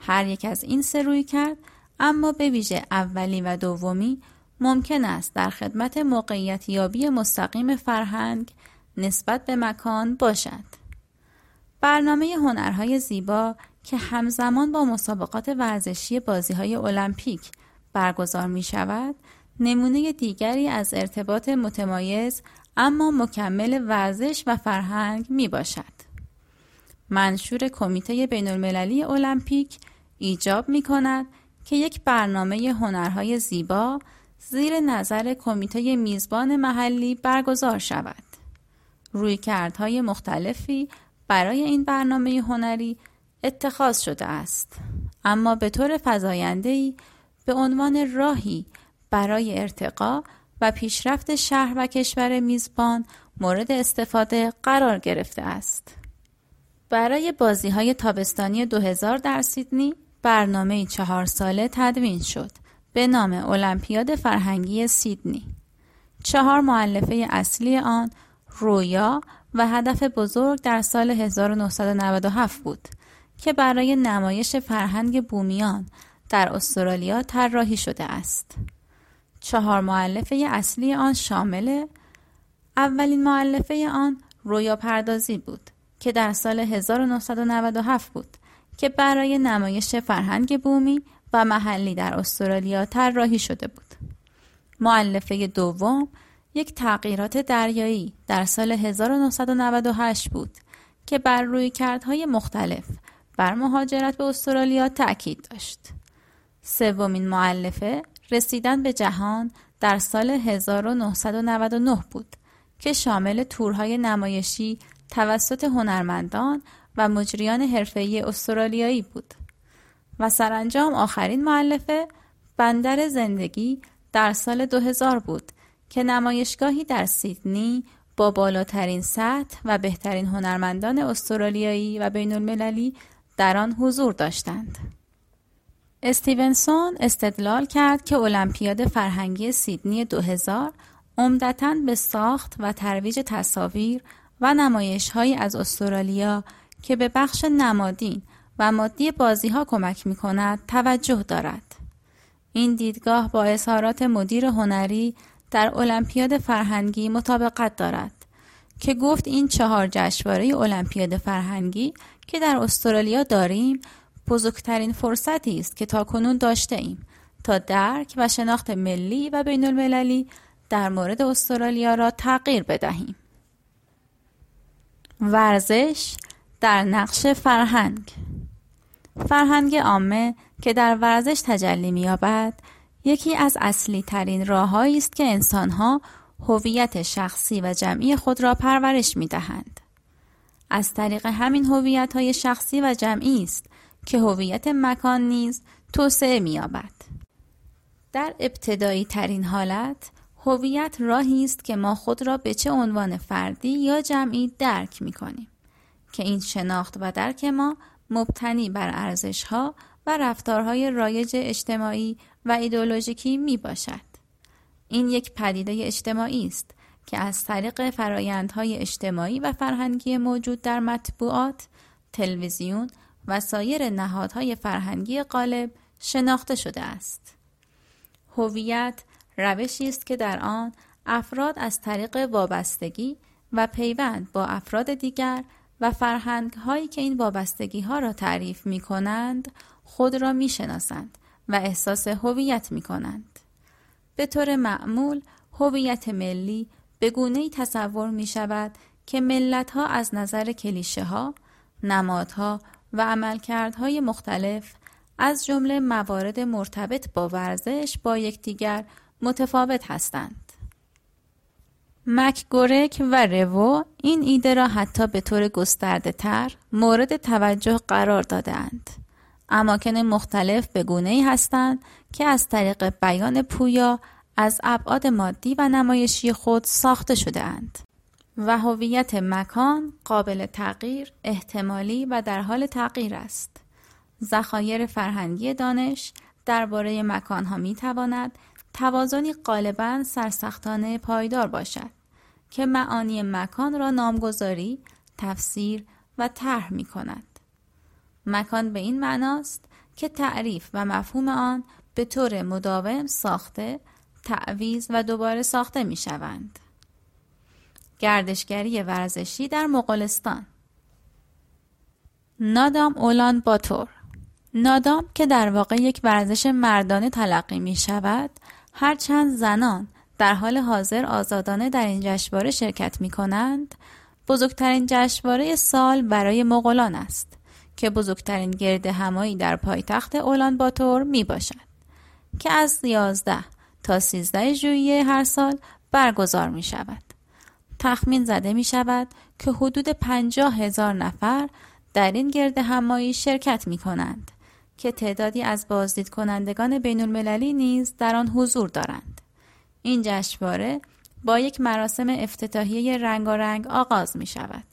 هر یک از این سه روی کرد اما به ویژه اولی و دومی ممکن است در خدمت موقعیت یابی مستقیم فرهنگ نسبت به مکان باشد. برنامه هنرهای زیبا که همزمان با مسابقات ورزشی بازی های المپیک برگزار می شود نمونه دیگری از ارتباط متمایز اما مکمل ورزش و فرهنگ می باشد. منشور کمیته بین المللی المپیک ایجاب می کند که یک برنامه هنرهای زیبا زیر نظر کمیته میزبان محلی برگزار شود. رویکردهای مختلفی برای این برنامه هنری اتخاذ شده است اما به طور فزاینده‌ای به عنوان راهی برای ارتقا و پیشرفت شهر و کشور میزبان مورد استفاده قرار گرفته است. برای بازی های تابستانی 2000 در سیدنی برنامه چهار ساله تدوین شد به نام المپیاد فرهنگی سیدنی. چهار معلفه اصلی آن رویا و هدف بزرگ در سال 1997 بود که برای نمایش فرهنگ بومیان در استرالیا طراحی شده است. چهار معلفه اصلی آن شامل اولین معلفه آن رویا پردازی بود که در سال 1997 بود که برای نمایش فرهنگ بومی و محلی در استرالیا طراحی شده بود. معلفه دوم یک تغییرات دریایی در سال 1998 بود که بر روی کردهای مختلف بر مهاجرت به استرالیا تأکید داشت. سومین معلفه رسیدن به جهان در سال 1999 بود که شامل تورهای نمایشی توسط هنرمندان و مجریان حرفه‌ای استرالیایی بود و سرانجام آخرین معلفه بندر زندگی در سال 2000 بود که نمایشگاهی در سیدنی با بالاترین سطح و بهترین هنرمندان استرالیایی و بین المللی در آن حضور داشتند. استیونسون استدلال کرد که المپیاد فرهنگی سیدنی 2000 عمدتا به ساخت و ترویج تصاویر و نمایش از استرالیا که به بخش نمادین و مادی بازی ها کمک می کند توجه دارد. این دیدگاه با اظهارات مدیر هنری در المپیاد فرهنگی مطابقت دارد که گفت این چهار جشنواره المپیاد فرهنگی که در استرالیا داریم بزرگترین فرصتی است که تاکنون داشته ایم تا درک و شناخت ملی و بین المللی در مورد استرالیا را تغییر بدهیم. ورزش در نقش فرهنگ فرهنگ عامه که در ورزش تجلی می‌یابد یکی از اصلی ترین راههایی است که انسانها هویت شخصی و جمعی خود را پرورش می دهند. از طریق همین هویت های شخصی و جمعی است که هویت مکان نیز توسعه می یابد. در ابتدایی ترین حالت هویت راهی است که ما خود را به چه عنوان فردی یا جمعی درک می کنیم که این شناخت و درک ما مبتنی بر ارزش ها و رفتارهای رایج اجتماعی و ایدولوژیکی می باشد. این یک پدیده اجتماعی است که از طریق فرایندهای اجتماعی و فرهنگی موجود در مطبوعات، تلویزیون و سایر نهادهای فرهنگی غالب شناخته شده است. هویت روشی است که در آن افراد از طریق وابستگی و پیوند با افراد دیگر و فرهنگ هایی که این وابستگی ها را تعریف می کنند خود را می شناسند و احساس هویت می کنند. به طور معمول هویت ملی به گونه تصور می شود که ملت ها از نظر کلیشه ها، نمادها و عملکردهای مختلف از جمله موارد مرتبط با ورزش با یکدیگر متفاوت هستند. مکگورک و رو این ایده را حتی به طور گسترده تر مورد توجه قرار دادند. اماکن مختلف به گونه ای هستند که از طریق بیان پویا از ابعاد مادی و نمایشی خود ساخته شده اند. و هویت مکان قابل تغییر، احتمالی و در حال تغییر است. ذخایر فرهنگی دانش درباره مکانها می تواند توازنی غالبا سرسختانه پایدار باشد که معانی مکان را نامگذاری، تفسیر و طرح می کند. مکان به این معناست که تعریف و مفهوم آن به طور مداوم ساخته، تعویز و دوباره ساخته می شوند. گردشگری ورزشی در مغولستان نادام اولان باتور نادام که در واقع یک ورزش مردانه تلقی می شود هرچند زنان در حال حاضر آزادانه در این جشنواره شرکت می کنند بزرگترین جشنواره سال برای مغولان است که بزرگترین گرد همایی در پایتخت اولان باتور می باشد که از 11 تا 13 ژوئیه هر سال برگزار می شود. تخمین زده می شود که حدود 50 هزار نفر در این گرد همایی شرکت می کنند که تعدادی از بازدید کنندگان بین المللی نیز در آن حضور دارند. این جشنواره با یک مراسم افتتاحیه رنگارنگ آغاز می شود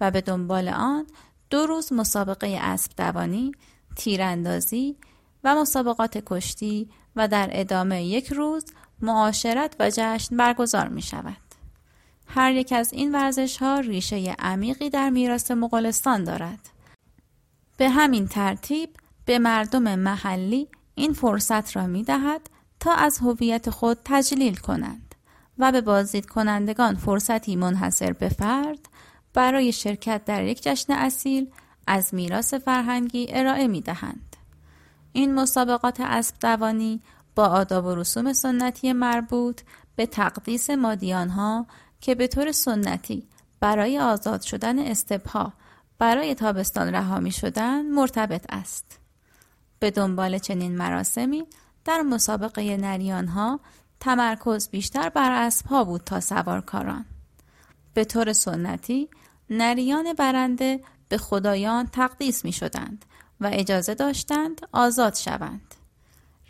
و به دنبال آن دو روز مسابقه اسب دوانی، تیراندازی و مسابقات کشتی و در ادامه یک روز معاشرت و جشن برگزار می شود. هر یک از این ورزش ها ریشه عمیقی در میراث مغولستان دارد. به همین ترتیب به مردم محلی این فرصت را می دهد تا از هویت خود تجلیل کنند و به بازدید کنندگان فرصتی منحصر به فرد برای شرکت در یک جشن اصیل از میراث فرهنگی ارائه می دهند. این مسابقات اسب دوانی با آداب و رسوم سنتی مربوط به تقدیس مادیان ها که به طور سنتی برای آزاد شدن استبها برای تابستان رها می شدن مرتبط است. به دنبال چنین مراسمی در مسابقه نریان ها تمرکز بیشتر بر اسب ها بود تا سوارکاران. به طور سنتی نریان برنده به خدایان تقدیس می شدند و اجازه داشتند آزاد شوند.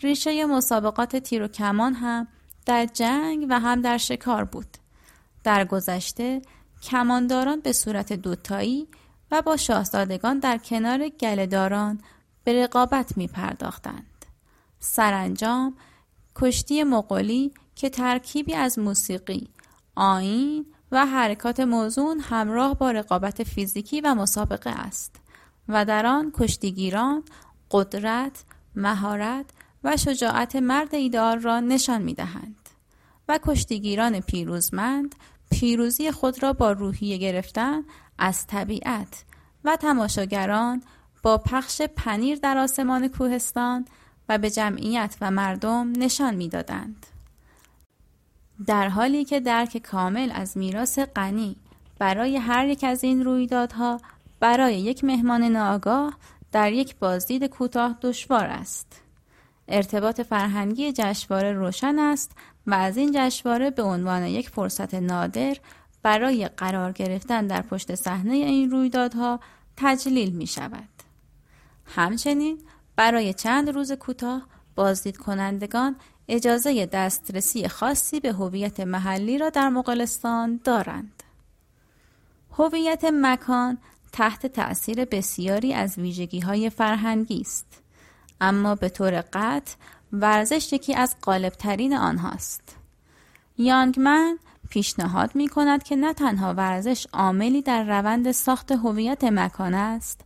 ریشه مسابقات تیر و کمان هم در جنگ و هم در شکار بود. در گذشته کمانداران به صورت دوتایی و با شاهزادگان در کنار گلهداران به رقابت می پرداختند. سرانجام کشتی مغولی که ترکیبی از موسیقی، آین و حرکات موزون همراه با رقابت فیزیکی و مسابقه است و در آن کشتیگیران قدرت، مهارت و شجاعت مرد ایدار را نشان می دهند و کشتیگیران پیروزمند پیروزی خود را با روحیه گرفتن از طبیعت و تماشاگران با پخش پنیر در آسمان کوهستان و به جمعیت و مردم نشان می‌دادند. در حالی که درک کامل از میراث غنی برای هر یک از این رویدادها برای یک مهمان ناآگاه در یک بازدید کوتاه دشوار است. ارتباط فرهنگی جشنواره روشن است و از این جشنواره به عنوان یک فرصت نادر برای قرار گرفتن در پشت صحنه این رویدادها تجلیل می شود. همچنین برای چند روز کوتاه بازدید کنندگان اجازه دسترسی خاصی به هویت محلی را در مغولستان دارند. هویت مکان تحت تأثیر بسیاری از ویژگی های فرهنگی است. اما به طور قطع ورزش یکی از غالبترین آنهاست. یانگمن پیشنهاد می کند که نه تنها ورزش عاملی در روند ساخت هویت مکان است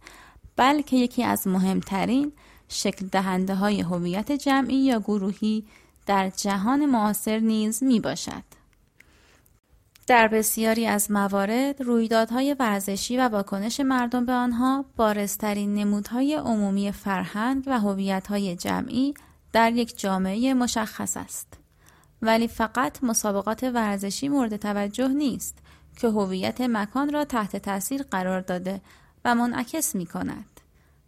بلکه یکی از مهمترین شکل دهنده های هویت جمعی یا گروهی در جهان معاصر نیز می باشد. در بسیاری از موارد رویدادهای ورزشی و واکنش مردم به آنها بارزترین نمودهای عمومی فرهنگ و هویت‌های جمعی در یک جامعه مشخص است ولی فقط مسابقات ورزشی مورد توجه نیست که هویت مکان را تحت تاثیر قرار داده و منعکس می کند.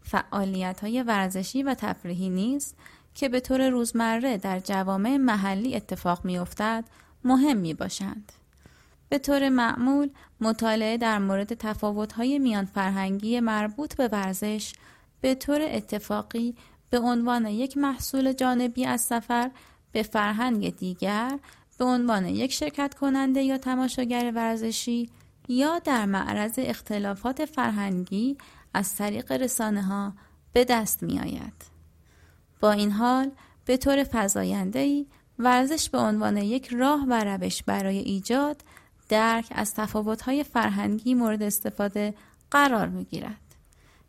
فعالیت های ورزشی و تفریحی نیز که به طور روزمره در جوامع محلی اتفاق می افتد مهم می باشند. به طور معمول مطالعه در مورد تفاوت‌های میان فرهنگی مربوط به ورزش به طور اتفاقی به عنوان یک محصول جانبی از سفر به فرهنگ دیگر به عنوان یک شرکت کننده یا تماشاگر ورزشی یا در معرض اختلافات فرهنگی از طریق رسانه ها به دست می آید. با این حال به طور فضایندهی ورزش به عنوان یک راه و روش برای ایجاد درک از تفاوت‌های فرهنگی مورد استفاده قرار می‌گیرد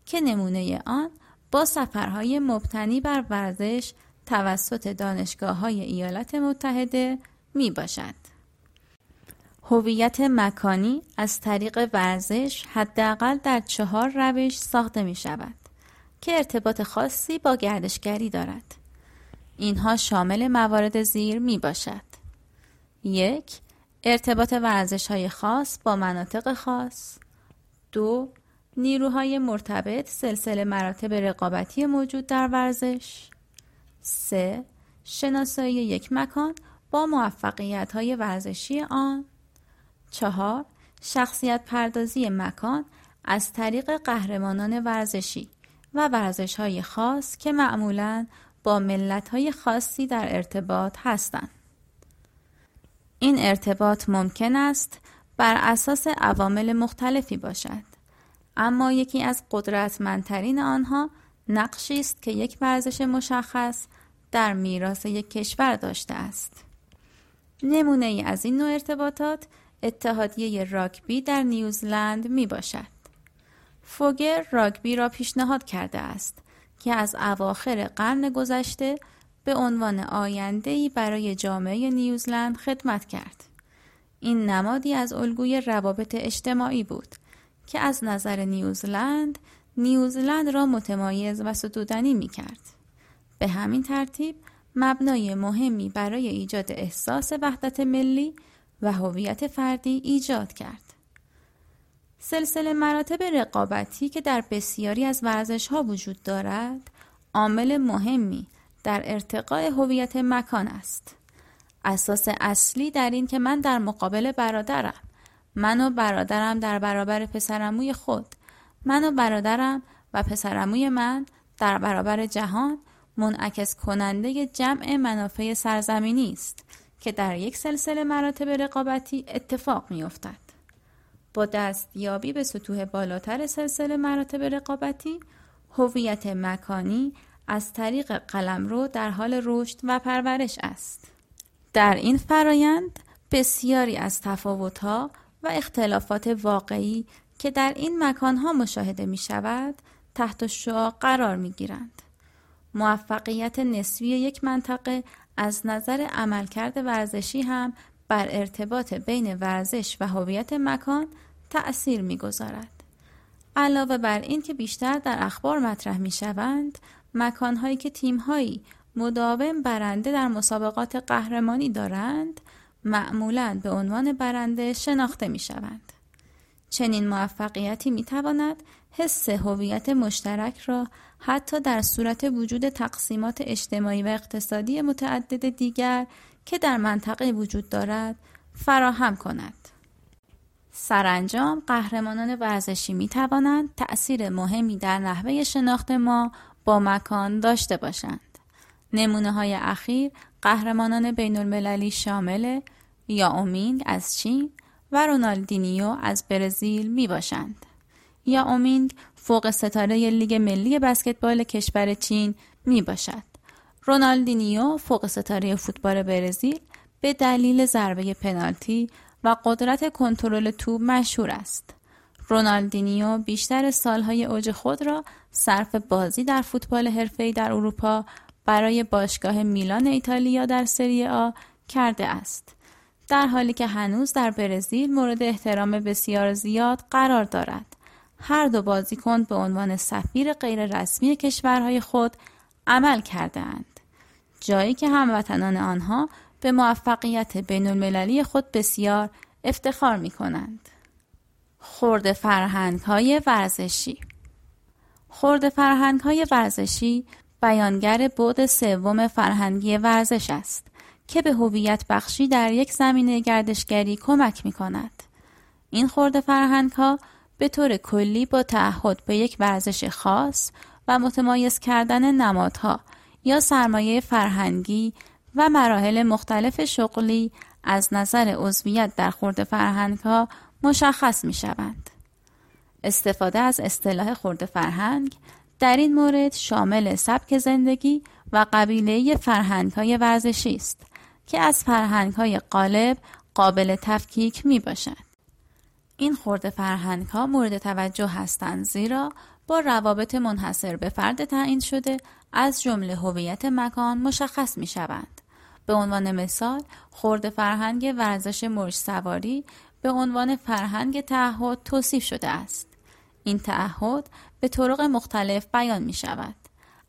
که نمونه آن با سفرهای مبتنی بر ورزش توسط دانشگاه های ایالات متحده می باشد. هویت مکانی از طریق ورزش حداقل در چهار روش ساخته می شود که ارتباط خاصی با گردشگری دارد. اینها شامل موارد زیر می باشد. یک ارتباط ورزش های خاص با مناطق خاص دو نیروهای مرتبط سلسله مراتب رقابتی موجود در ورزش. سه شناسایی یک مکان با موفقیت های ورزشی آن. چهار شخصیت پردازی مکان از طریق قهرمانان ورزشی و ورزش های خاص که معمولا با ملت های خاصی در ارتباط هستند. این ارتباط ممکن است بر اساس عوامل مختلفی باشد. اما یکی از قدرتمندترین آنها نقشی است که یک ورزش مشخص در میراث یک کشور داشته است نمونه ای از این نوع ارتباطات اتحادیه راگبی در نیوزلند می باشد فوگر راگبی را پیشنهاد کرده است که از اواخر قرن گذشته به عنوان آینده‌ای برای جامعه نیوزلند خدمت کرد. این نمادی از الگوی روابط اجتماعی بود که از نظر نیوزلند نیوزلند را متمایز و ستودنی می کرد. به همین ترتیب مبنای مهمی برای ایجاد احساس وحدت ملی و هویت فردی ایجاد کرد. سلسله مراتب رقابتی که در بسیاری از ورزش ها وجود دارد عامل مهمی در ارتقاء هویت مکان است. اساس اصلی در این که من در مقابل برادرم من و برادرم در برابر پسرموی خود من و برادرم و پسرموی من در برابر جهان منعکس کننده جمع منافع سرزمینی است که در یک سلسله مراتب رقابتی اتفاق می افتد. با دستیابی به سطوح بالاتر سلسله مراتب رقابتی هویت مکانی از طریق قلمرو در حال رشد و پرورش است. در این فرایند بسیاری از تفاوتها و اختلافات واقعی که در این مکانها مشاهده می شود تحت شعا قرار می گیرند. موفقیت نسبی یک منطقه از نظر عملکرد ورزشی هم بر ارتباط بین ورزش و هویت مکان تأثیر می‌گذارد. علاوه بر این که بیشتر در اخبار مطرح می شوند، مکانهایی که تیمهایی مداوم برنده در مسابقات قهرمانی دارند معمولا به عنوان برنده شناخته می شوند. چنین موفقیتی می تواند حس هویت مشترک را حتی در صورت وجود تقسیمات اجتماعی و اقتصادی متعدد دیگر که در منطقه وجود دارد فراهم کند. سرانجام قهرمانان ورزشی می توانند تأثیر مهمی در نحوه شناخت ما با مکان داشته باشند. نمونه های اخیر قهرمانان بین المللی شامل یائو مینگ از چین و رونالدینیو از برزیل می باشند. یائو مینگ فوق ستاره لیگ ملی بسکتبال کشور چین می باشد. رونالدینیو فوق ستاره فوتبال برزیل به دلیل ضربه پنالتی و قدرت کنترل توپ مشهور است. رونالدینیو بیشتر سالهای اوج خود را صرف بازی در فوتبال حرفه‌ای در اروپا برای باشگاه میلان ایتالیا در سری آ کرده است. در حالی که هنوز در برزیل مورد احترام بسیار زیاد قرار دارد. هر دو بازیکن به عنوان سفیر غیررسمی کشورهای خود عمل کرده اند. جایی که هموطنان آنها به موفقیت بین المللی خود بسیار افتخار می کنند. خورد فرهنگ های ورزشی خورد فرهنگ های ورزشی بیانگر بود سوم فرهنگی ورزش است که به هویت بخشی در یک زمینه گردشگری کمک می کند. این خورد فرهنگ ها به طور کلی با تعهد به یک ورزش خاص و متمایز کردن نمادها یا سرمایه فرهنگی و مراحل مختلف شغلی از نظر عضویت در خورد فرهنگ ها مشخص می شوند. استفاده از اصطلاح خورد فرهنگ در این مورد شامل سبک زندگی و قبیله فرهنگ های ورزشی است که از فرهنگ های قالب قابل تفکیک می باشند. این خورده فرهنگ ها مورد توجه هستند زیرا با روابط منحصر به فرد تعیین شده از جمله هویت مکان مشخص می شوند. به عنوان مثال خورده فرهنگ ورزش موج سواری به عنوان فرهنگ تعهد توصیف شده است. این تعهد به طرق مختلف بیان می شود.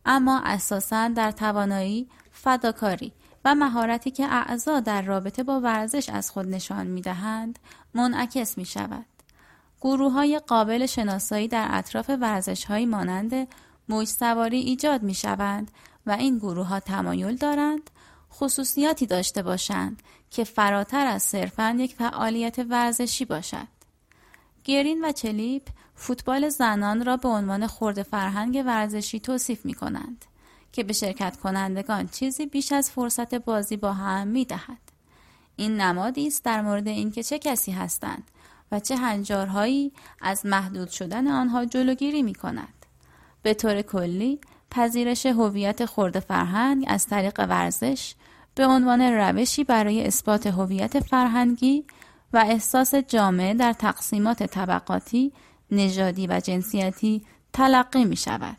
اما اساساً در توانایی، فداکاری و مهارتی که اعضا در رابطه با ورزش از خود نشان می دهند منعکس می شود. گروه های قابل شناسایی در اطراف ورزش های مانند موج سواری ایجاد می شوند و این گروه ها تمایل دارند خصوصیاتی داشته باشند که فراتر از صرفا یک فعالیت ورزشی باشد. گرین و چلیپ فوتبال زنان را به عنوان خورد فرهنگ ورزشی توصیف می کنند که به شرکت کنندگان چیزی بیش از فرصت بازی با هم می دهد. این نمادی است در مورد اینکه چه کسی هستند و چه هنجارهایی از محدود شدن آنها جلوگیری می کند. به طور کلی پذیرش هویت خورد فرهنگ از طریق ورزش به عنوان روشی برای اثبات هویت فرهنگی و احساس جامعه در تقسیمات طبقاتی، نژادی و جنسیتی تلقی می شود.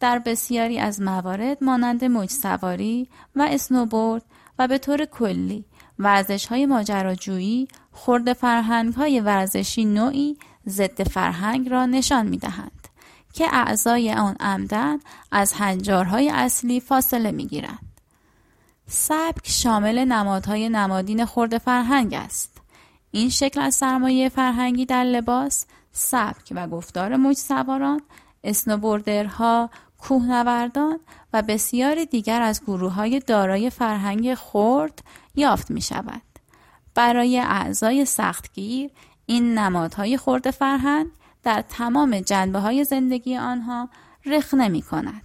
در بسیاری از موارد مانند موج سواری و اسنوبورد و به طور کلی ورزش های ماجراجویی خورد فرهنگ های ورزشی نوعی ضد فرهنگ را نشان می دهند که اعضای آن عمدن از هنجارهای اصلی فاصله می گیرند. سبک شامل نمادهای نمادین خورد فرهنگ است. این شکل از سرمایه فرهنگی در لباس، سبک و گفتار موج سواران، اسنوبوردرها، کوهنوردان و بسیار دیگر از گروه های دارای فرهنگ خرد یافت می شود. برای اعضای سختگیر این نمادهای خورد فرهنگ در تمام جنبه های زندگی آنها رخ نمی کند.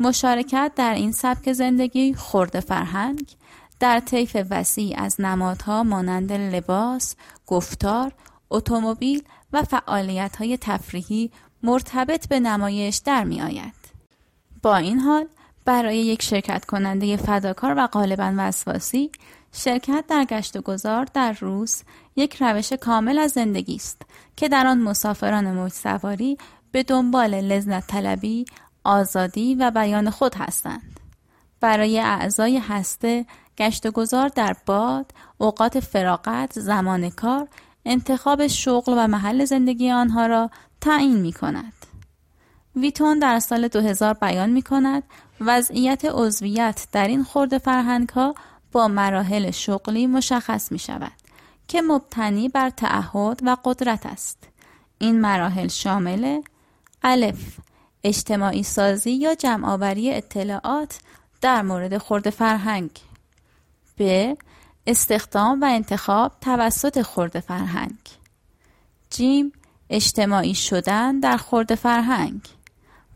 مشارکت در این سبک زندگی خورد فرهنگ در طیف وسیع از نمادها مانند لباس، گفتار، اتومبیل و فعالیت های تفریحی مرتبط به نمایش در می آید. با این حال برای یک شرکت کننده فداکار و غالبا وسواسی شرکت در گشت و گذار در روس یک روش کامل از زندگی است که در آن مسافران موج سواری به دنبال لذت طلبی، آزادی و بیان خود هستند. برای اعضای هسته گشت و گذار در باد، اوقات فراغت، زمان کار، انتخاب شغل و محل زندگی آنها را تعیین می کند. ویتون در سال 2000 بیان می کند وضعیت عضویت در این خورده فرهنگ ها با مراحل شغلی مشخص می شود که مبتنی بر تعهد و قدرت است. این مراحل شامل الف اجتماعی سازی یا جمعآوری اطلاعات در مورد خورده فرهنگ ب. استخدام و انتخاب توسط خورده فرهنگ. جیم اجتماعی شدن در خورده فرهنگ.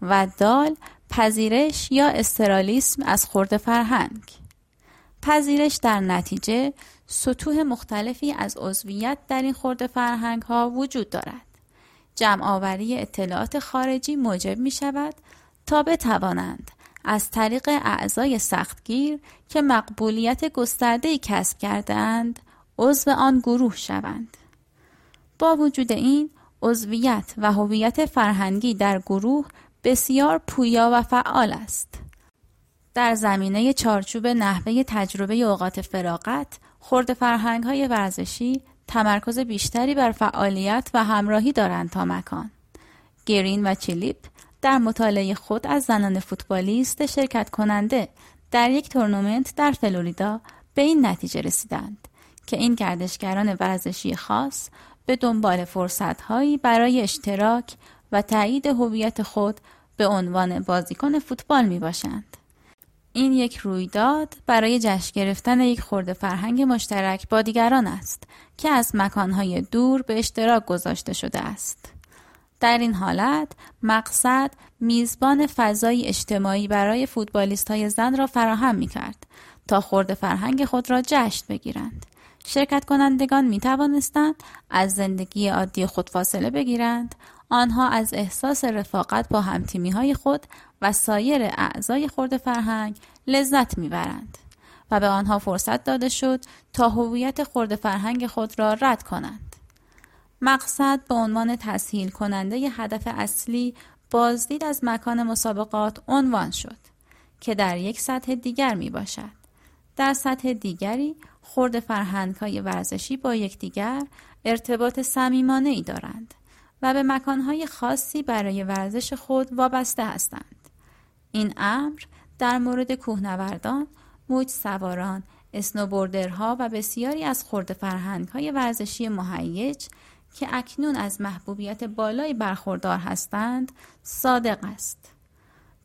و دال پذیرش یا استرالیسم از خورده فرهنگ. پذیرش در نتیجه سطوح مختلفی از عضویت در این خورده فرهنگ ها وجود دارد. جمع آوری اطلاعات خارجی موجب می شود تا بتوانند از طریق اعضای سختگیر که مقبولیت گسترده کسب کردند عضو آن گروه شوند. با وجود این عضویت و هویت فرهنگی در گروه بسیار پویا و فعال است. در زمینه چارچوب نحوه تجربه اوقات فراغت خورد فرهنگ های ورزشی تمرکز بیشتری بر فعالیت و همراهی دارند تا مکان. گرین و چلیپ در مطالعه خود از زنان فوتبالیست شرکت کننده در یک تورنمنت در فلوریدا به این نتیجه رسیدند که این گردشگران ورزشی خاص به دنبال فرصتهایی برای اشتراک و تایید هویت خود به عنوان بازیکن فوتبال می باشند. این یک رویداد برای جشن گرفتن یک خورده فرهنگ مشترک با دیگران است که از مکانهای دور به اشتراک گذاشته شده است. در این حالت مقصد میزبان فضای اجتماعی برای فوتبالیست های زن را فراهم می کرد تا خورده فرهنگ خود را جشن بگیرند. شرکت کنندگان می توانستند از زندگی عادی خود فاصله بگیرند آنها از احساس رفاقت با همتیمی های خود و سایر اعضای خورد فرهنگ لذت می‌برند و به آنها فرصت داده شد تا هویت خورد فرهنگ خود را رد کنند. مقصد به عنوان تسهیل کننده ی هدف اصلی بازدید از مکان مسابقات عنوان شد که در یک سطح دیگر می باشد. در سطح دیگری خورد فرهنگ های ورزشی با یکدیگر ارتباط صمیمانه ای دارند و به مکانهای خاصی برای ورزش خود وابسته هستند. این امر در مورد کوهنوردان، موج سواران، اسنوبوردرها و بسیاری از خورد فرهنگ های ورزشی مهیج که اکنون از محبوبیت بالایی برخوردار هستند صادق است.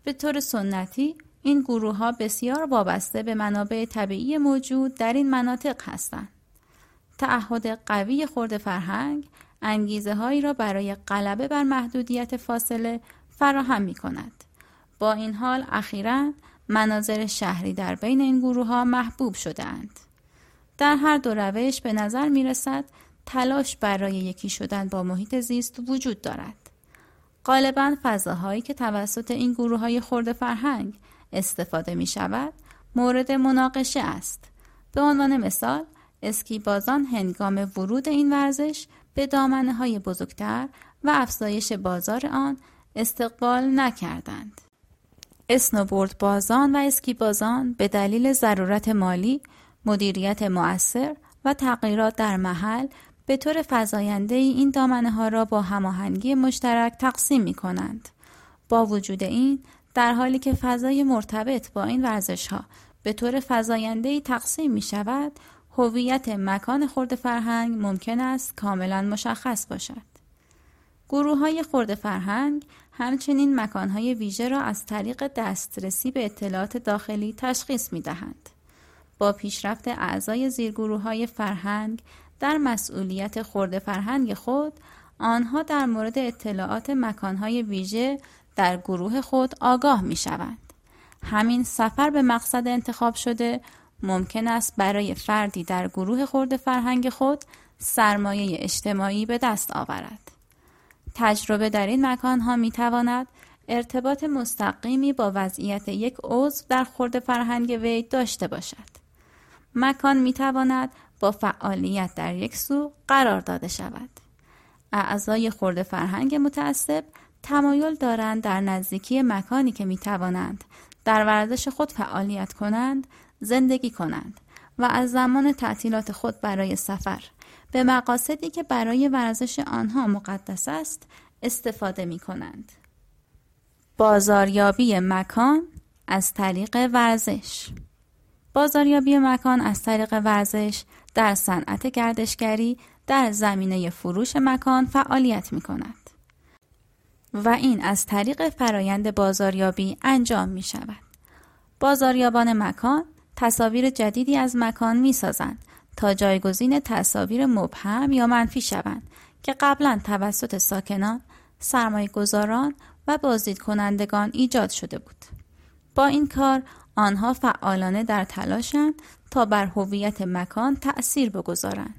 به طور سنتی این گروه ها بسیار وابسته به منابع طبیعی موجود در این مناطق هستند. تعهد قوی خورد فرهنگ انگیزه هایی را برای غلبه بر محدودیت فاصله فراهم می کند. با این حال اخیرا مناظر شهری در بین این گروه ها محبوب شدهاند. در هر دو روش به نظر می رسد تلاش برای یکی شدن با محیط زیست وجود دارد. غالبا فضاهایی که توسط این گروه های خورد فرهنگ استفاده می شود مورد مناقشه است. به عنوان مثال اسکی بازان هنگام ورود این ورزش به دامنه های بزرگتر و افزایش بازار آن استقبال نکردند. اسنوبورد بازان و اسکی بازان به دلیل ضرورت مالی، مدیریت مؤثر و تغییرات در محل به طور فضاینده این دامنه ها را با هماهنگی مشترک تقسیم می کنند. با وجود این در حالی که فضای مرتبط با این ورزش ها به طور فضاینده تقسیم می شود هویت مکان خورد فرهنگ ممکن است کاملا مشخص باشد. گروه های خورد فرهنگ همچنین مکان های ویژه را از طریق دسترسی به اطلاعات داخلی تشخیص می دهند. با پیشرفت اعضای زیرگروه های فرهنگ در مسئولیت خورد فرهنگ خود آنها در مورد اطلاعات مکان های ویژه در گروه خود آگاه می شوند. همین سفر به مقصد انتخاب شده ممکن است برای فردی در گروه خورد فرهنگ خود سرمایه اجتماعی به دست آورد. تجربه در این مکان ها می تواند ارتباط مستقیمی با وضعیت یک عضو در خورد فرهنگ وی داشته باشد. مکان می تواند با فعالیت در یک سو قرار داده شود. اعضای خورد فرهنگ متعصب تمایل دارند در نزدیکی مکانی که می توانند در ورزش خود فعالیت کنند زندگی کنند و از زمان تعطیلات خود برای سفر به مقاصدی که برای ورزش آنها مقدس است استفاده می کنند. بازاریابی مکان از طریق ورزش بازاریابی مکان از طریق ورزش در صنعت گردشگری در زمینه فروش مکان فعالیت می کند. و این از طریق فرایند بازاریابی انجام می شود. بازاریابان مکان تصاویر جدیدی از مکان می سازند تا جایگزین تصاویر مبهم یا منفی شوند که قبلا توسط ساکنان، سرمایه گذاران و بازدید کنندگان ایجاد شده بود. با این کار آنها فعالانه در تلاشند تا بر هویت مکان تأثیر بگذارند.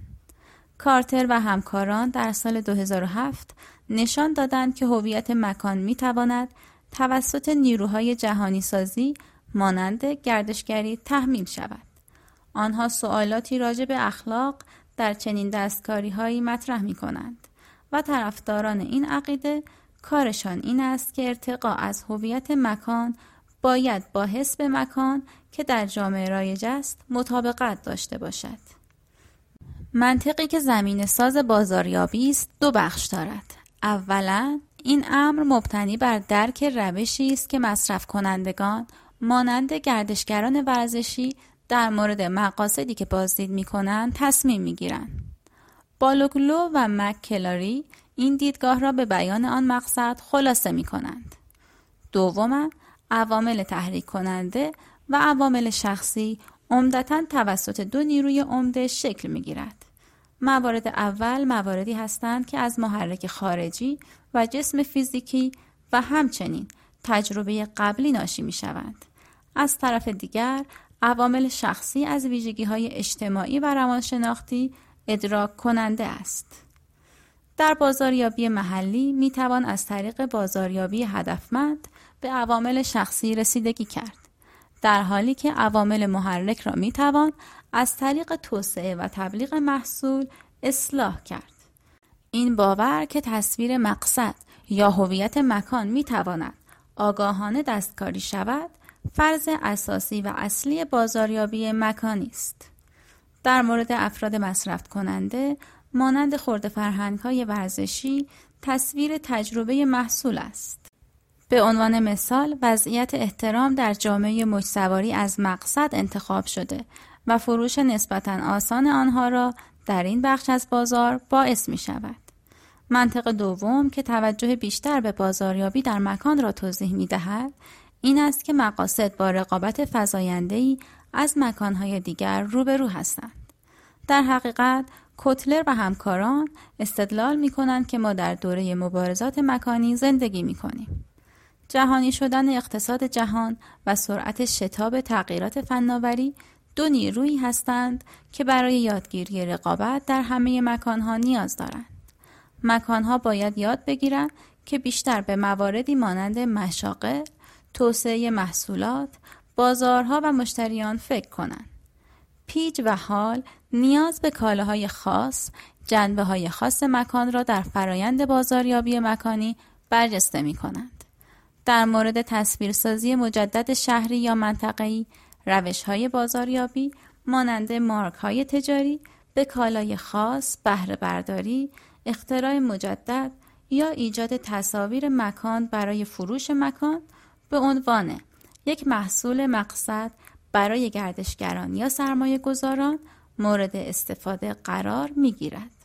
کارتر و همکاران در سال 2007 نشان دادند که هویت مکان می تواند توسط نیروهای جهانی سازی مانند گردشگری تحمیل شود. آنها سوالاتی راجع به اخلاق در چنین دستکاری هایی مطرح می کنند و طرفداران این عقیده کارشان این است که ارتقا از هویت مکان باید با حسب مکان که در جامعه رایج است مطابقت داشته باشد. منطقی که زمین ساز بازاریابی است دو بخش دارد اولا این امر مبتنی بر درک روشی است که مصرف کنندگان مانند گردشگران ورزشی در مورد مقاصدی که بازدید می کنند تصمیم می گیرند. بالوگلو و مک این دیدگاه را به بیان آن مقصد خلاصه می کنند. دوما عوامل تحریک کننده و عوامل شخصی عمدتا توسط دو نیروی عمده شکل می گیرد. موارد اول مواردی هستند که از محرک خارجی و جسم فیزیکی و همچنین تجربه قبلی ناشی می شوند. از طرف دیگر عوامل شخصی از ویژگی های اجتماعی و روانشناختی ادراک کننده است. در بازاریابی محلی می توان از طریق بازاریابی هدفمند به عوامل شخصی رسیدگی کرد. در حالی که عوامل محرک را می توان از طریق توسعه و تبلیغ محصول اصلاح کرد. این باور که تصویر مقصد یا هویت مکان می تواند آگاهانه دستکاری شود فرض اساسی و اصلی بازاریابی مکانی است. در مورد افراد مصرف کننده مانند خورده فرهنگ های ورزشی تصویر تجربه محصول است. به عنوان مثال وضعیت احترام در جامعه مجسواری از مقصد انتخاب شده و فروش نسبتا آسان آنها را در این بخش از بازار باعث می شود. منطق دوم که توجه بیشتر به بازاریابی در مکان را توضیح می دهد این است که مقاصد با رقابت فضاینده‌ای از مکانهای دیگر روبرو هستند. در حقیقت کوتلر و همکاران استدلال می کنند که ما در دوره مبارزات مکانی زندگی می کنیم. جهانی شدن اقتصاد جهان و سرعت شتاب تغییرات فناوری دو نیرویی هستند که برای یادگیری رقابت در همه مکانها نیاز دارند. مکانها باید یاد بگیرند که بیشتر به مواردی مانند مشاغل، توسعه محصولات، بازارها و مشتریان فکر کنند. پیج و حال نیاز به کالاهای خاص، جنبه های خاص مکان را در فرایند بازاریابی مکانی برجسته می کنند. در مورد تصویرسازی مجدد شهری یا منطقه‌ای، روش های بازاریابی مانند مارک های تجاری به کالای خاص، بهره برداری، اختراع مجدد یا ایجاد تصاویر مکان برای فروش مکان به عنوان یک محصول مقصد برای گردشگران یا سرمایه گذاران مورد استفاده قرار می گیرد.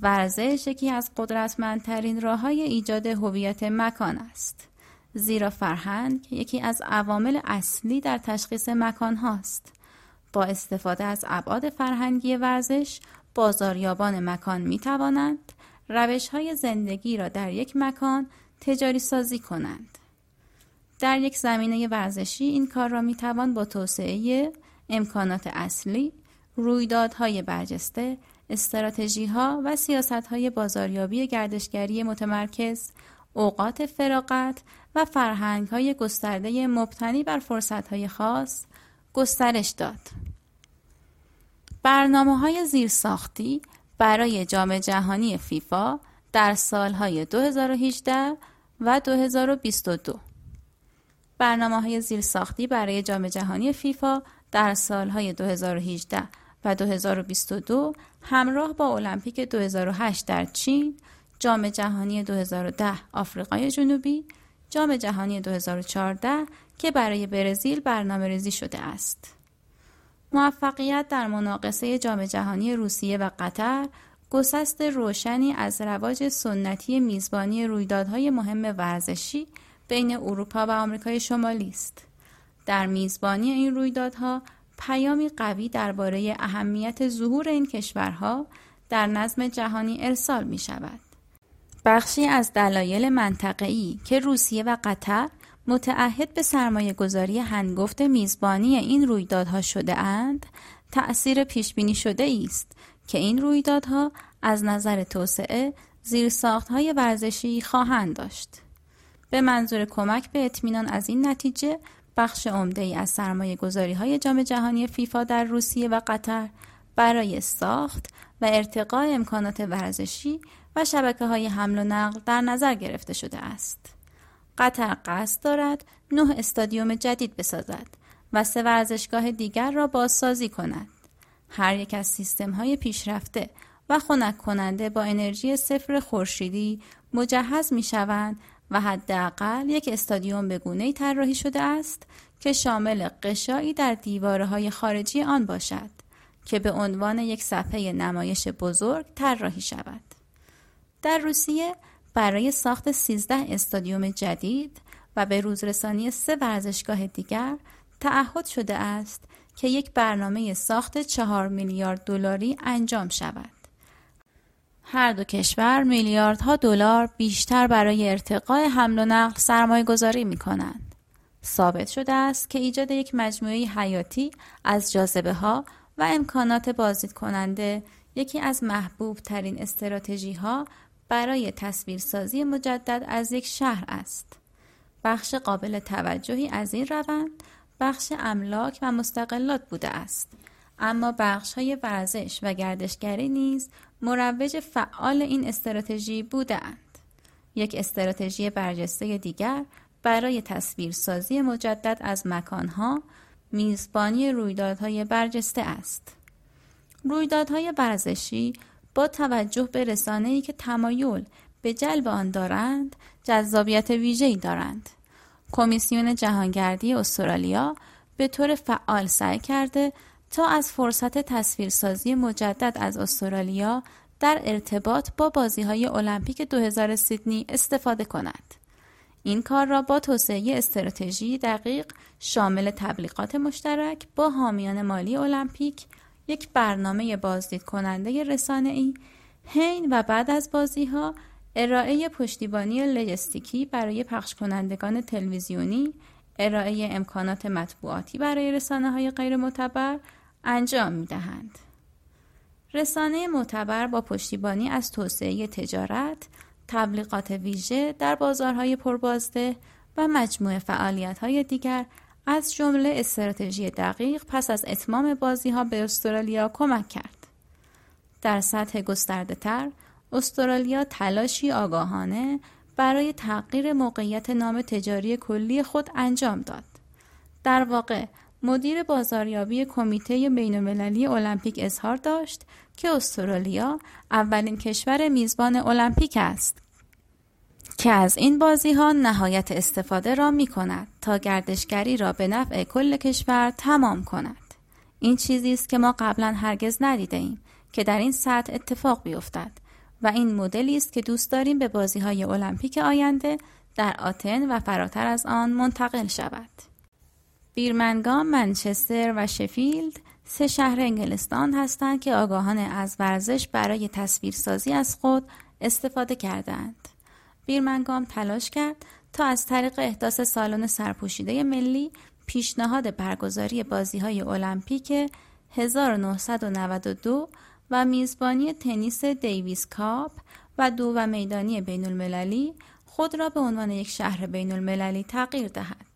ورزش یکی از قدرتمندترین راه های ایجاد هویت مکان است. زیرا فرهنگ یکی از عوامل اصلی در تشخیص مکان هاست. با استفاده از ابعاد فرهنگی ورزش، بازاریابان مکان می توانند روش های زندگی را در یک مکان تجاری سازی کنند. در یک زمینه ورزشی این کار را می توان با توسعه امکانات اصلی، رویدادهای برجسته، استراتژی ها و سیاست های بازاریابی گردشگری متمرکز، اوقات فراغت و فرهنگ های گسترده مبتنی بر فرصت های خاص گسترش داد. برنامه های زیرساختی برای جام جهانی فیفا در سالهای 2018 و 2022 برنامه های زیرساختی برای جام جهانی فیفا در سالهای 2018 و 2022 همراه با المپیک 2008 در چین، جام جهانی 2010 آفریقای جنوبی، جام جهانی 2014 که برای برزیل برنامه ریزی شده است. موفقیت در مناقصه جام جهانی روسیه و قطر گسست روشنی از رواج سنتی میزبانی رویدادهای مهم ورزشی بین اروپا و آمریکای شمالی است. در میزبانی این رویدادها پیامی قوی درباره اهمیت ظهور این کشورها در نظم جهانی ارسال می شود. بخشی از دلایل منطقه‌ای که روسیه و قطر متعهد به سرمایه گذاری هنگفت میزبانی این رویدادها شده اند، تأثیر پیشبینی شده است که این رویدادها از نظر توسعه های ورزشی خواهند داشت. به منظور کمک به اطمینان از این نتیجه بخش عمده ای از سرمایه گذاری های جام جهانی فیفا در روسیه و قطر برای ساخت و ارتقاء امکانات ورزشی و شبکه های حمل و نقل در نظر گرفته شده است. قطر قصد دارد نه استادیوم جدید بسازد و سه ورزشگاه دیگر را بازسازی کند. هر یک از سیستم های پیشرفته و خنک کننده با انرژی صفر خورشیدی مجهز می شوند و حداقل یک استادیوم به گونه طراحی شده است که شامل قشایی در دیواره های خارجی آن باشد که به عنوان یک صفحه نمایش بزرگ طراحی شود. در روسیه برای ساخت 13 استادیوم جدید و به روزرسانی سه ورزشگاه دیگر تعهد شده است که یک برنامه ساخت چهار میلیارد دلاری انجام شود. هر دو کشور میلیاردها دلار بیشتر برای ارتقاء حمل و نقل سرمایه گذاری می کنند. ثابت شده است که ایجاد یک مجموعه حیاتی از جاذبه ها و امکانات بازدید کننده یکی از محبوب ترین استراتژی ها برای تصویرسازی مجدد از یک شهر است. بخش قابل توجهی از این روند بخش املاک و مستقلات بوده است. اما بخش های ورزش و گردشگری نیز مروج فعال این استراتژی بودند. یک استراتژی برجسته دیگر برای تصویرسازی مجدد از مکانها میزبانی رویدادهای برجسته است. رویدادهای ورزشی با توجه به رسانه‌ای که تمایل به جلب آن دارند جذابیت ویژه‌ای دارند. کمیسیون جهانگردی استرالیا به طور فعال سعی کرده تا از فرصت تصویرسازی مجدد از استرالیا در ارتباط با بازی های المپیک 2000 سیدنی استفاده کند. این کار را با توسعه استراتژی دقیق شامل تبلیغات مشترک با حامیان مالی المپیک یک برنامه بازدید کننده رسانه ای حین و بعد از بازی ها ارائه پشتیبانی لجستیکی برای پخش کنندگان تلویزیونی ارائه امکانات مطبوعاتی برای رسانه های غیر معتبر انجام می دهند. رسانه معتبر با پشتیبانی از توسعه تجارت، تبلیغات ویژه در بازارهای پربازده و مجموعه فعالیت‌های دیگر از جمله استراتژی دقیق پس از اتمام بازی ها به استرالیا کمک کرد. در سطح گسترده تر، استرالیا تلاشی آگاهانه برای تغییر موقعیت نام تجاری کلی خود انجام داد. در واقع مدیر بازاریابی کمیته بین‌المللی المپیک اظهار داشت که استرالیا اولین کشور میزبان المپیک است که از این بازی ها نهایت استفاده را می کند تا گردشگری را به نفع کل کشور تمام کند. این چیزی است که ما قبلا هرگز ندیده ایم که در این سطح اتفاق بیفتد و این مدلی است که دوست داریم به بازی های المپیک آینده در آتن و فراتر از آن منتقل شود. بیرمنگام، منچستر و شفیلد سه شهر انگلستان هستند که آگاهان از ورزش برای تصویرسازی از خود استفاده کردند. بیرمنگام تلاش کرد تا از طریق احداث سالن سرپوشیده ملی پیشنهاد برگزاری بازی های المپیک 1992 و میزبانی تنیس دیویس کاپ و دو و میدانی بین المللی خود را به عنوان یک شهر بین المللی تغییر دهد.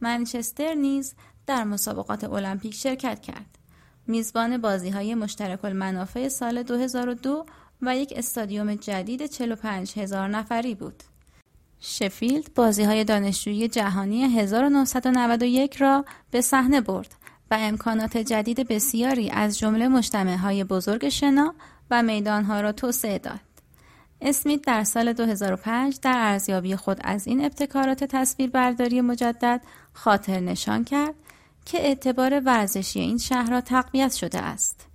منچستر نیز در مسابقات المپیک شرکت کرد. میزبان بازی های مشترک المنافع سال 2002 و یک استادیوم جدید 45 هزار نفری بود. شفیلد بازی های دانشجویی جهانی 1991 را به صحنه برد و امکانات جدید بسیاری از جمله مجتمع های بزرگ شنا و میدان ها را توسعه داد. اسمیت در سال 2005 در ارزیابی خود از این ابتکارات تصویربرداری مجدد خاطر نشان کرد که اعتبار ورزشی این شهرها تقویت شده است.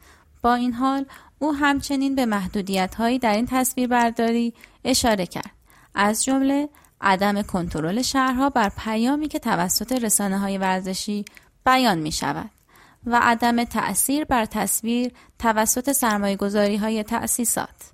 با این حال او همچنین به محدودیت هایی در این تصویربرداری اشاره کرد. از جمله عدم کنترل شهرها بر پیامی که توسط رسانه های ورزشی بیان می شود و عدم تأثیر بر تصویر توسط سرمایه گذاری های تأسیسات.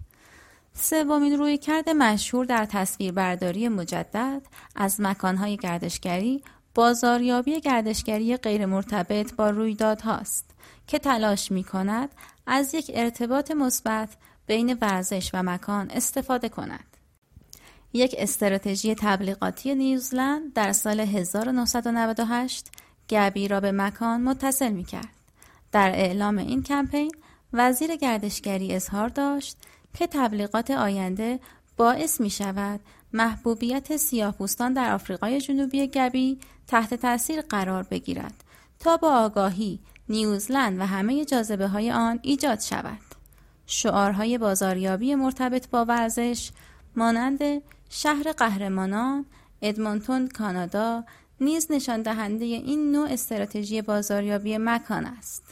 سومین رویکرد مشهور در تصویربرداری مجدد از مکانهای گردشگری بازاریابی گردشگری غیر مرتبط با رویدادهاست که تلاش می کند از یک ارتباط مثبت بین ورزش و مکان استفاده کند. یک استراتژی تبلیغاتی نیوزلند در سال 1998 گبی را به مکان متصل می کرد. در اعلام این کمپین وزیر گردشگری اظهار داشت که تبلیغات آینده باعث می شود محبوبیت سیاهپوستان در آفریقای جنوبی گبی تحت تاثیر قرار بگیرد تا با آگاهی نیوزلند و همه جاذبه های آن ایجاد شود. شعارهای بازاریابی مرتبط با ورزش مانند شهر قهرمانان، ادمونتون کانادا نیز نشان دهنده این نوع استراتژی بازاریابی مکان است.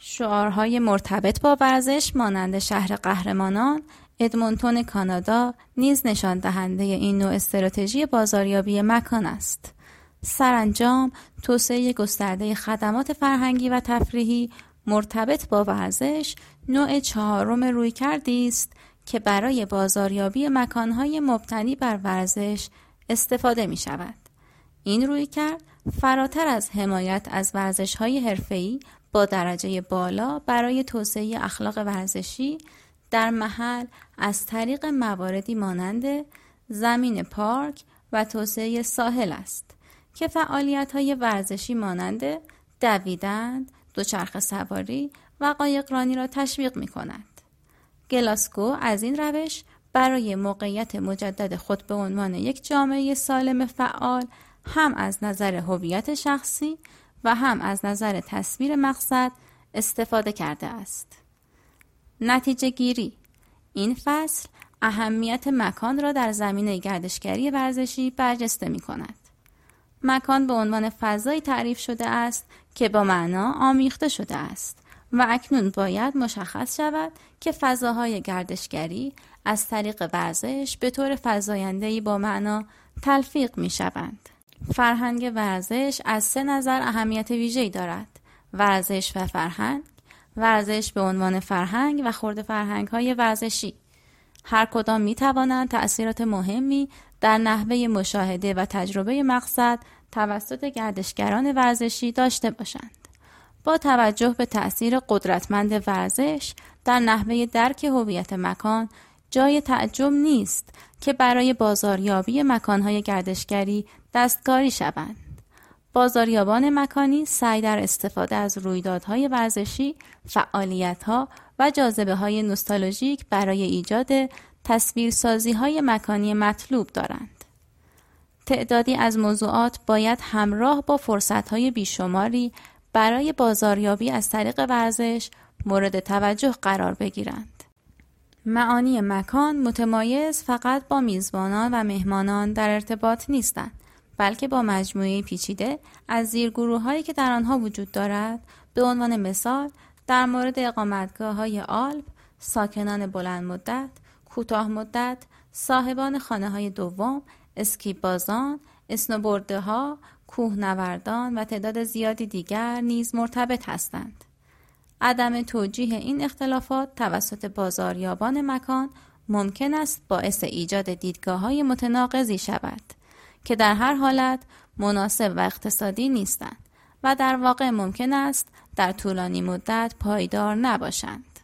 شعارهای مرتبط با ورزش مانند شهر قهرمانان، ادمونتون کانادا نیز نشان دهنده این نوع استراتژی بازاریابی مکان است. سرانجام توسعه گسترده خدمات فرهنگی و تفریحی مرتبط با ورزش نوع چهارم روی کردی است که برای بازاریابی مکانهای مبتنی بر ورزش استفاده می شود. این روی کرد فراتر از حمایت از ورزش های با درجه بالا برای توسعه اخلاق ورزشی در محل از طریق مواردی مانند زمین پارک و توسعه ساحل است که فعالیت های ورزشی مانند دویدن، دوچرخه سواری و قایقرانی را تشویق می کند. گلاسکو از این روش برای موقعیت مجدد خود به عنوان یک جامعه سالم فعال هم از نظر هویت شخصی و هم از نظر تصویر مقصد استفاده کرده است. نتیجه گیری این فصل اهمیت مکان را در زمینه گردشگری ورزشی برجسته می کند. مکان به عنوان فضایی تعریف شده است که با معنا آمیخته شده است و اکنون باید مشخص شود که فضاهای گردشگری از طریق ورزش به طور فضایندهی با معنا تلفیق می شوند. فرهنگ ورزش از سه نظر اهمیت ویژه‌ای دارد. ورزش و فرهنگ، ورزش به عنوان فرهنگ و خورد فرهنگ های ورزشی. هر کدام می توانند تأثیرات مهمی در نحوه مشاهده و تجربه مقصد توسط گردشگران ورزشی داشته باشند. با توجه به تأثیر قدرتمند ورزش در نحوه درک هویت مکان جای تعجب نیست که برای بازاریابی مکانهای گردشگری دستکاری شوند. بازاریابان مکانی سعی در استفاده از رویدادهای ورزشی، فعالیتها و جاذبه های نوستالژیک برای ایجاد تصویرسازی های مکانی مطلوب دارند. تعدادی از موضوعات باید همراه با فرصتهای بیشماری برای بازاریابی از طریق ورزش مورد توجه قرار بگیرند. معانی مکان متمایز فقط با میزبانان و مهمانان در ارتباط نیستند بلکه با مجموعه پیچیده از زیرگروه هایی که در آنها وجود دارد. به عنوان مثال در مورد اقامتگاه های آلپ ساکنان بلند مدت کوتاه مدت صاحبان خانه های دوم اسکی بازان اسنوبورده ها کوهنوردان و تعداد زیادی دیگر نیز مرتبط هستند. عدم توجیه این اختلافات توسط بازاریابان مکان ممکن است باعث ایجاد دیدگاه های متناقضی شود که در هر حالت مناسب و اقتصادی نیستند و در واقع ممکن است در طولانی مدت پایدار نباشند.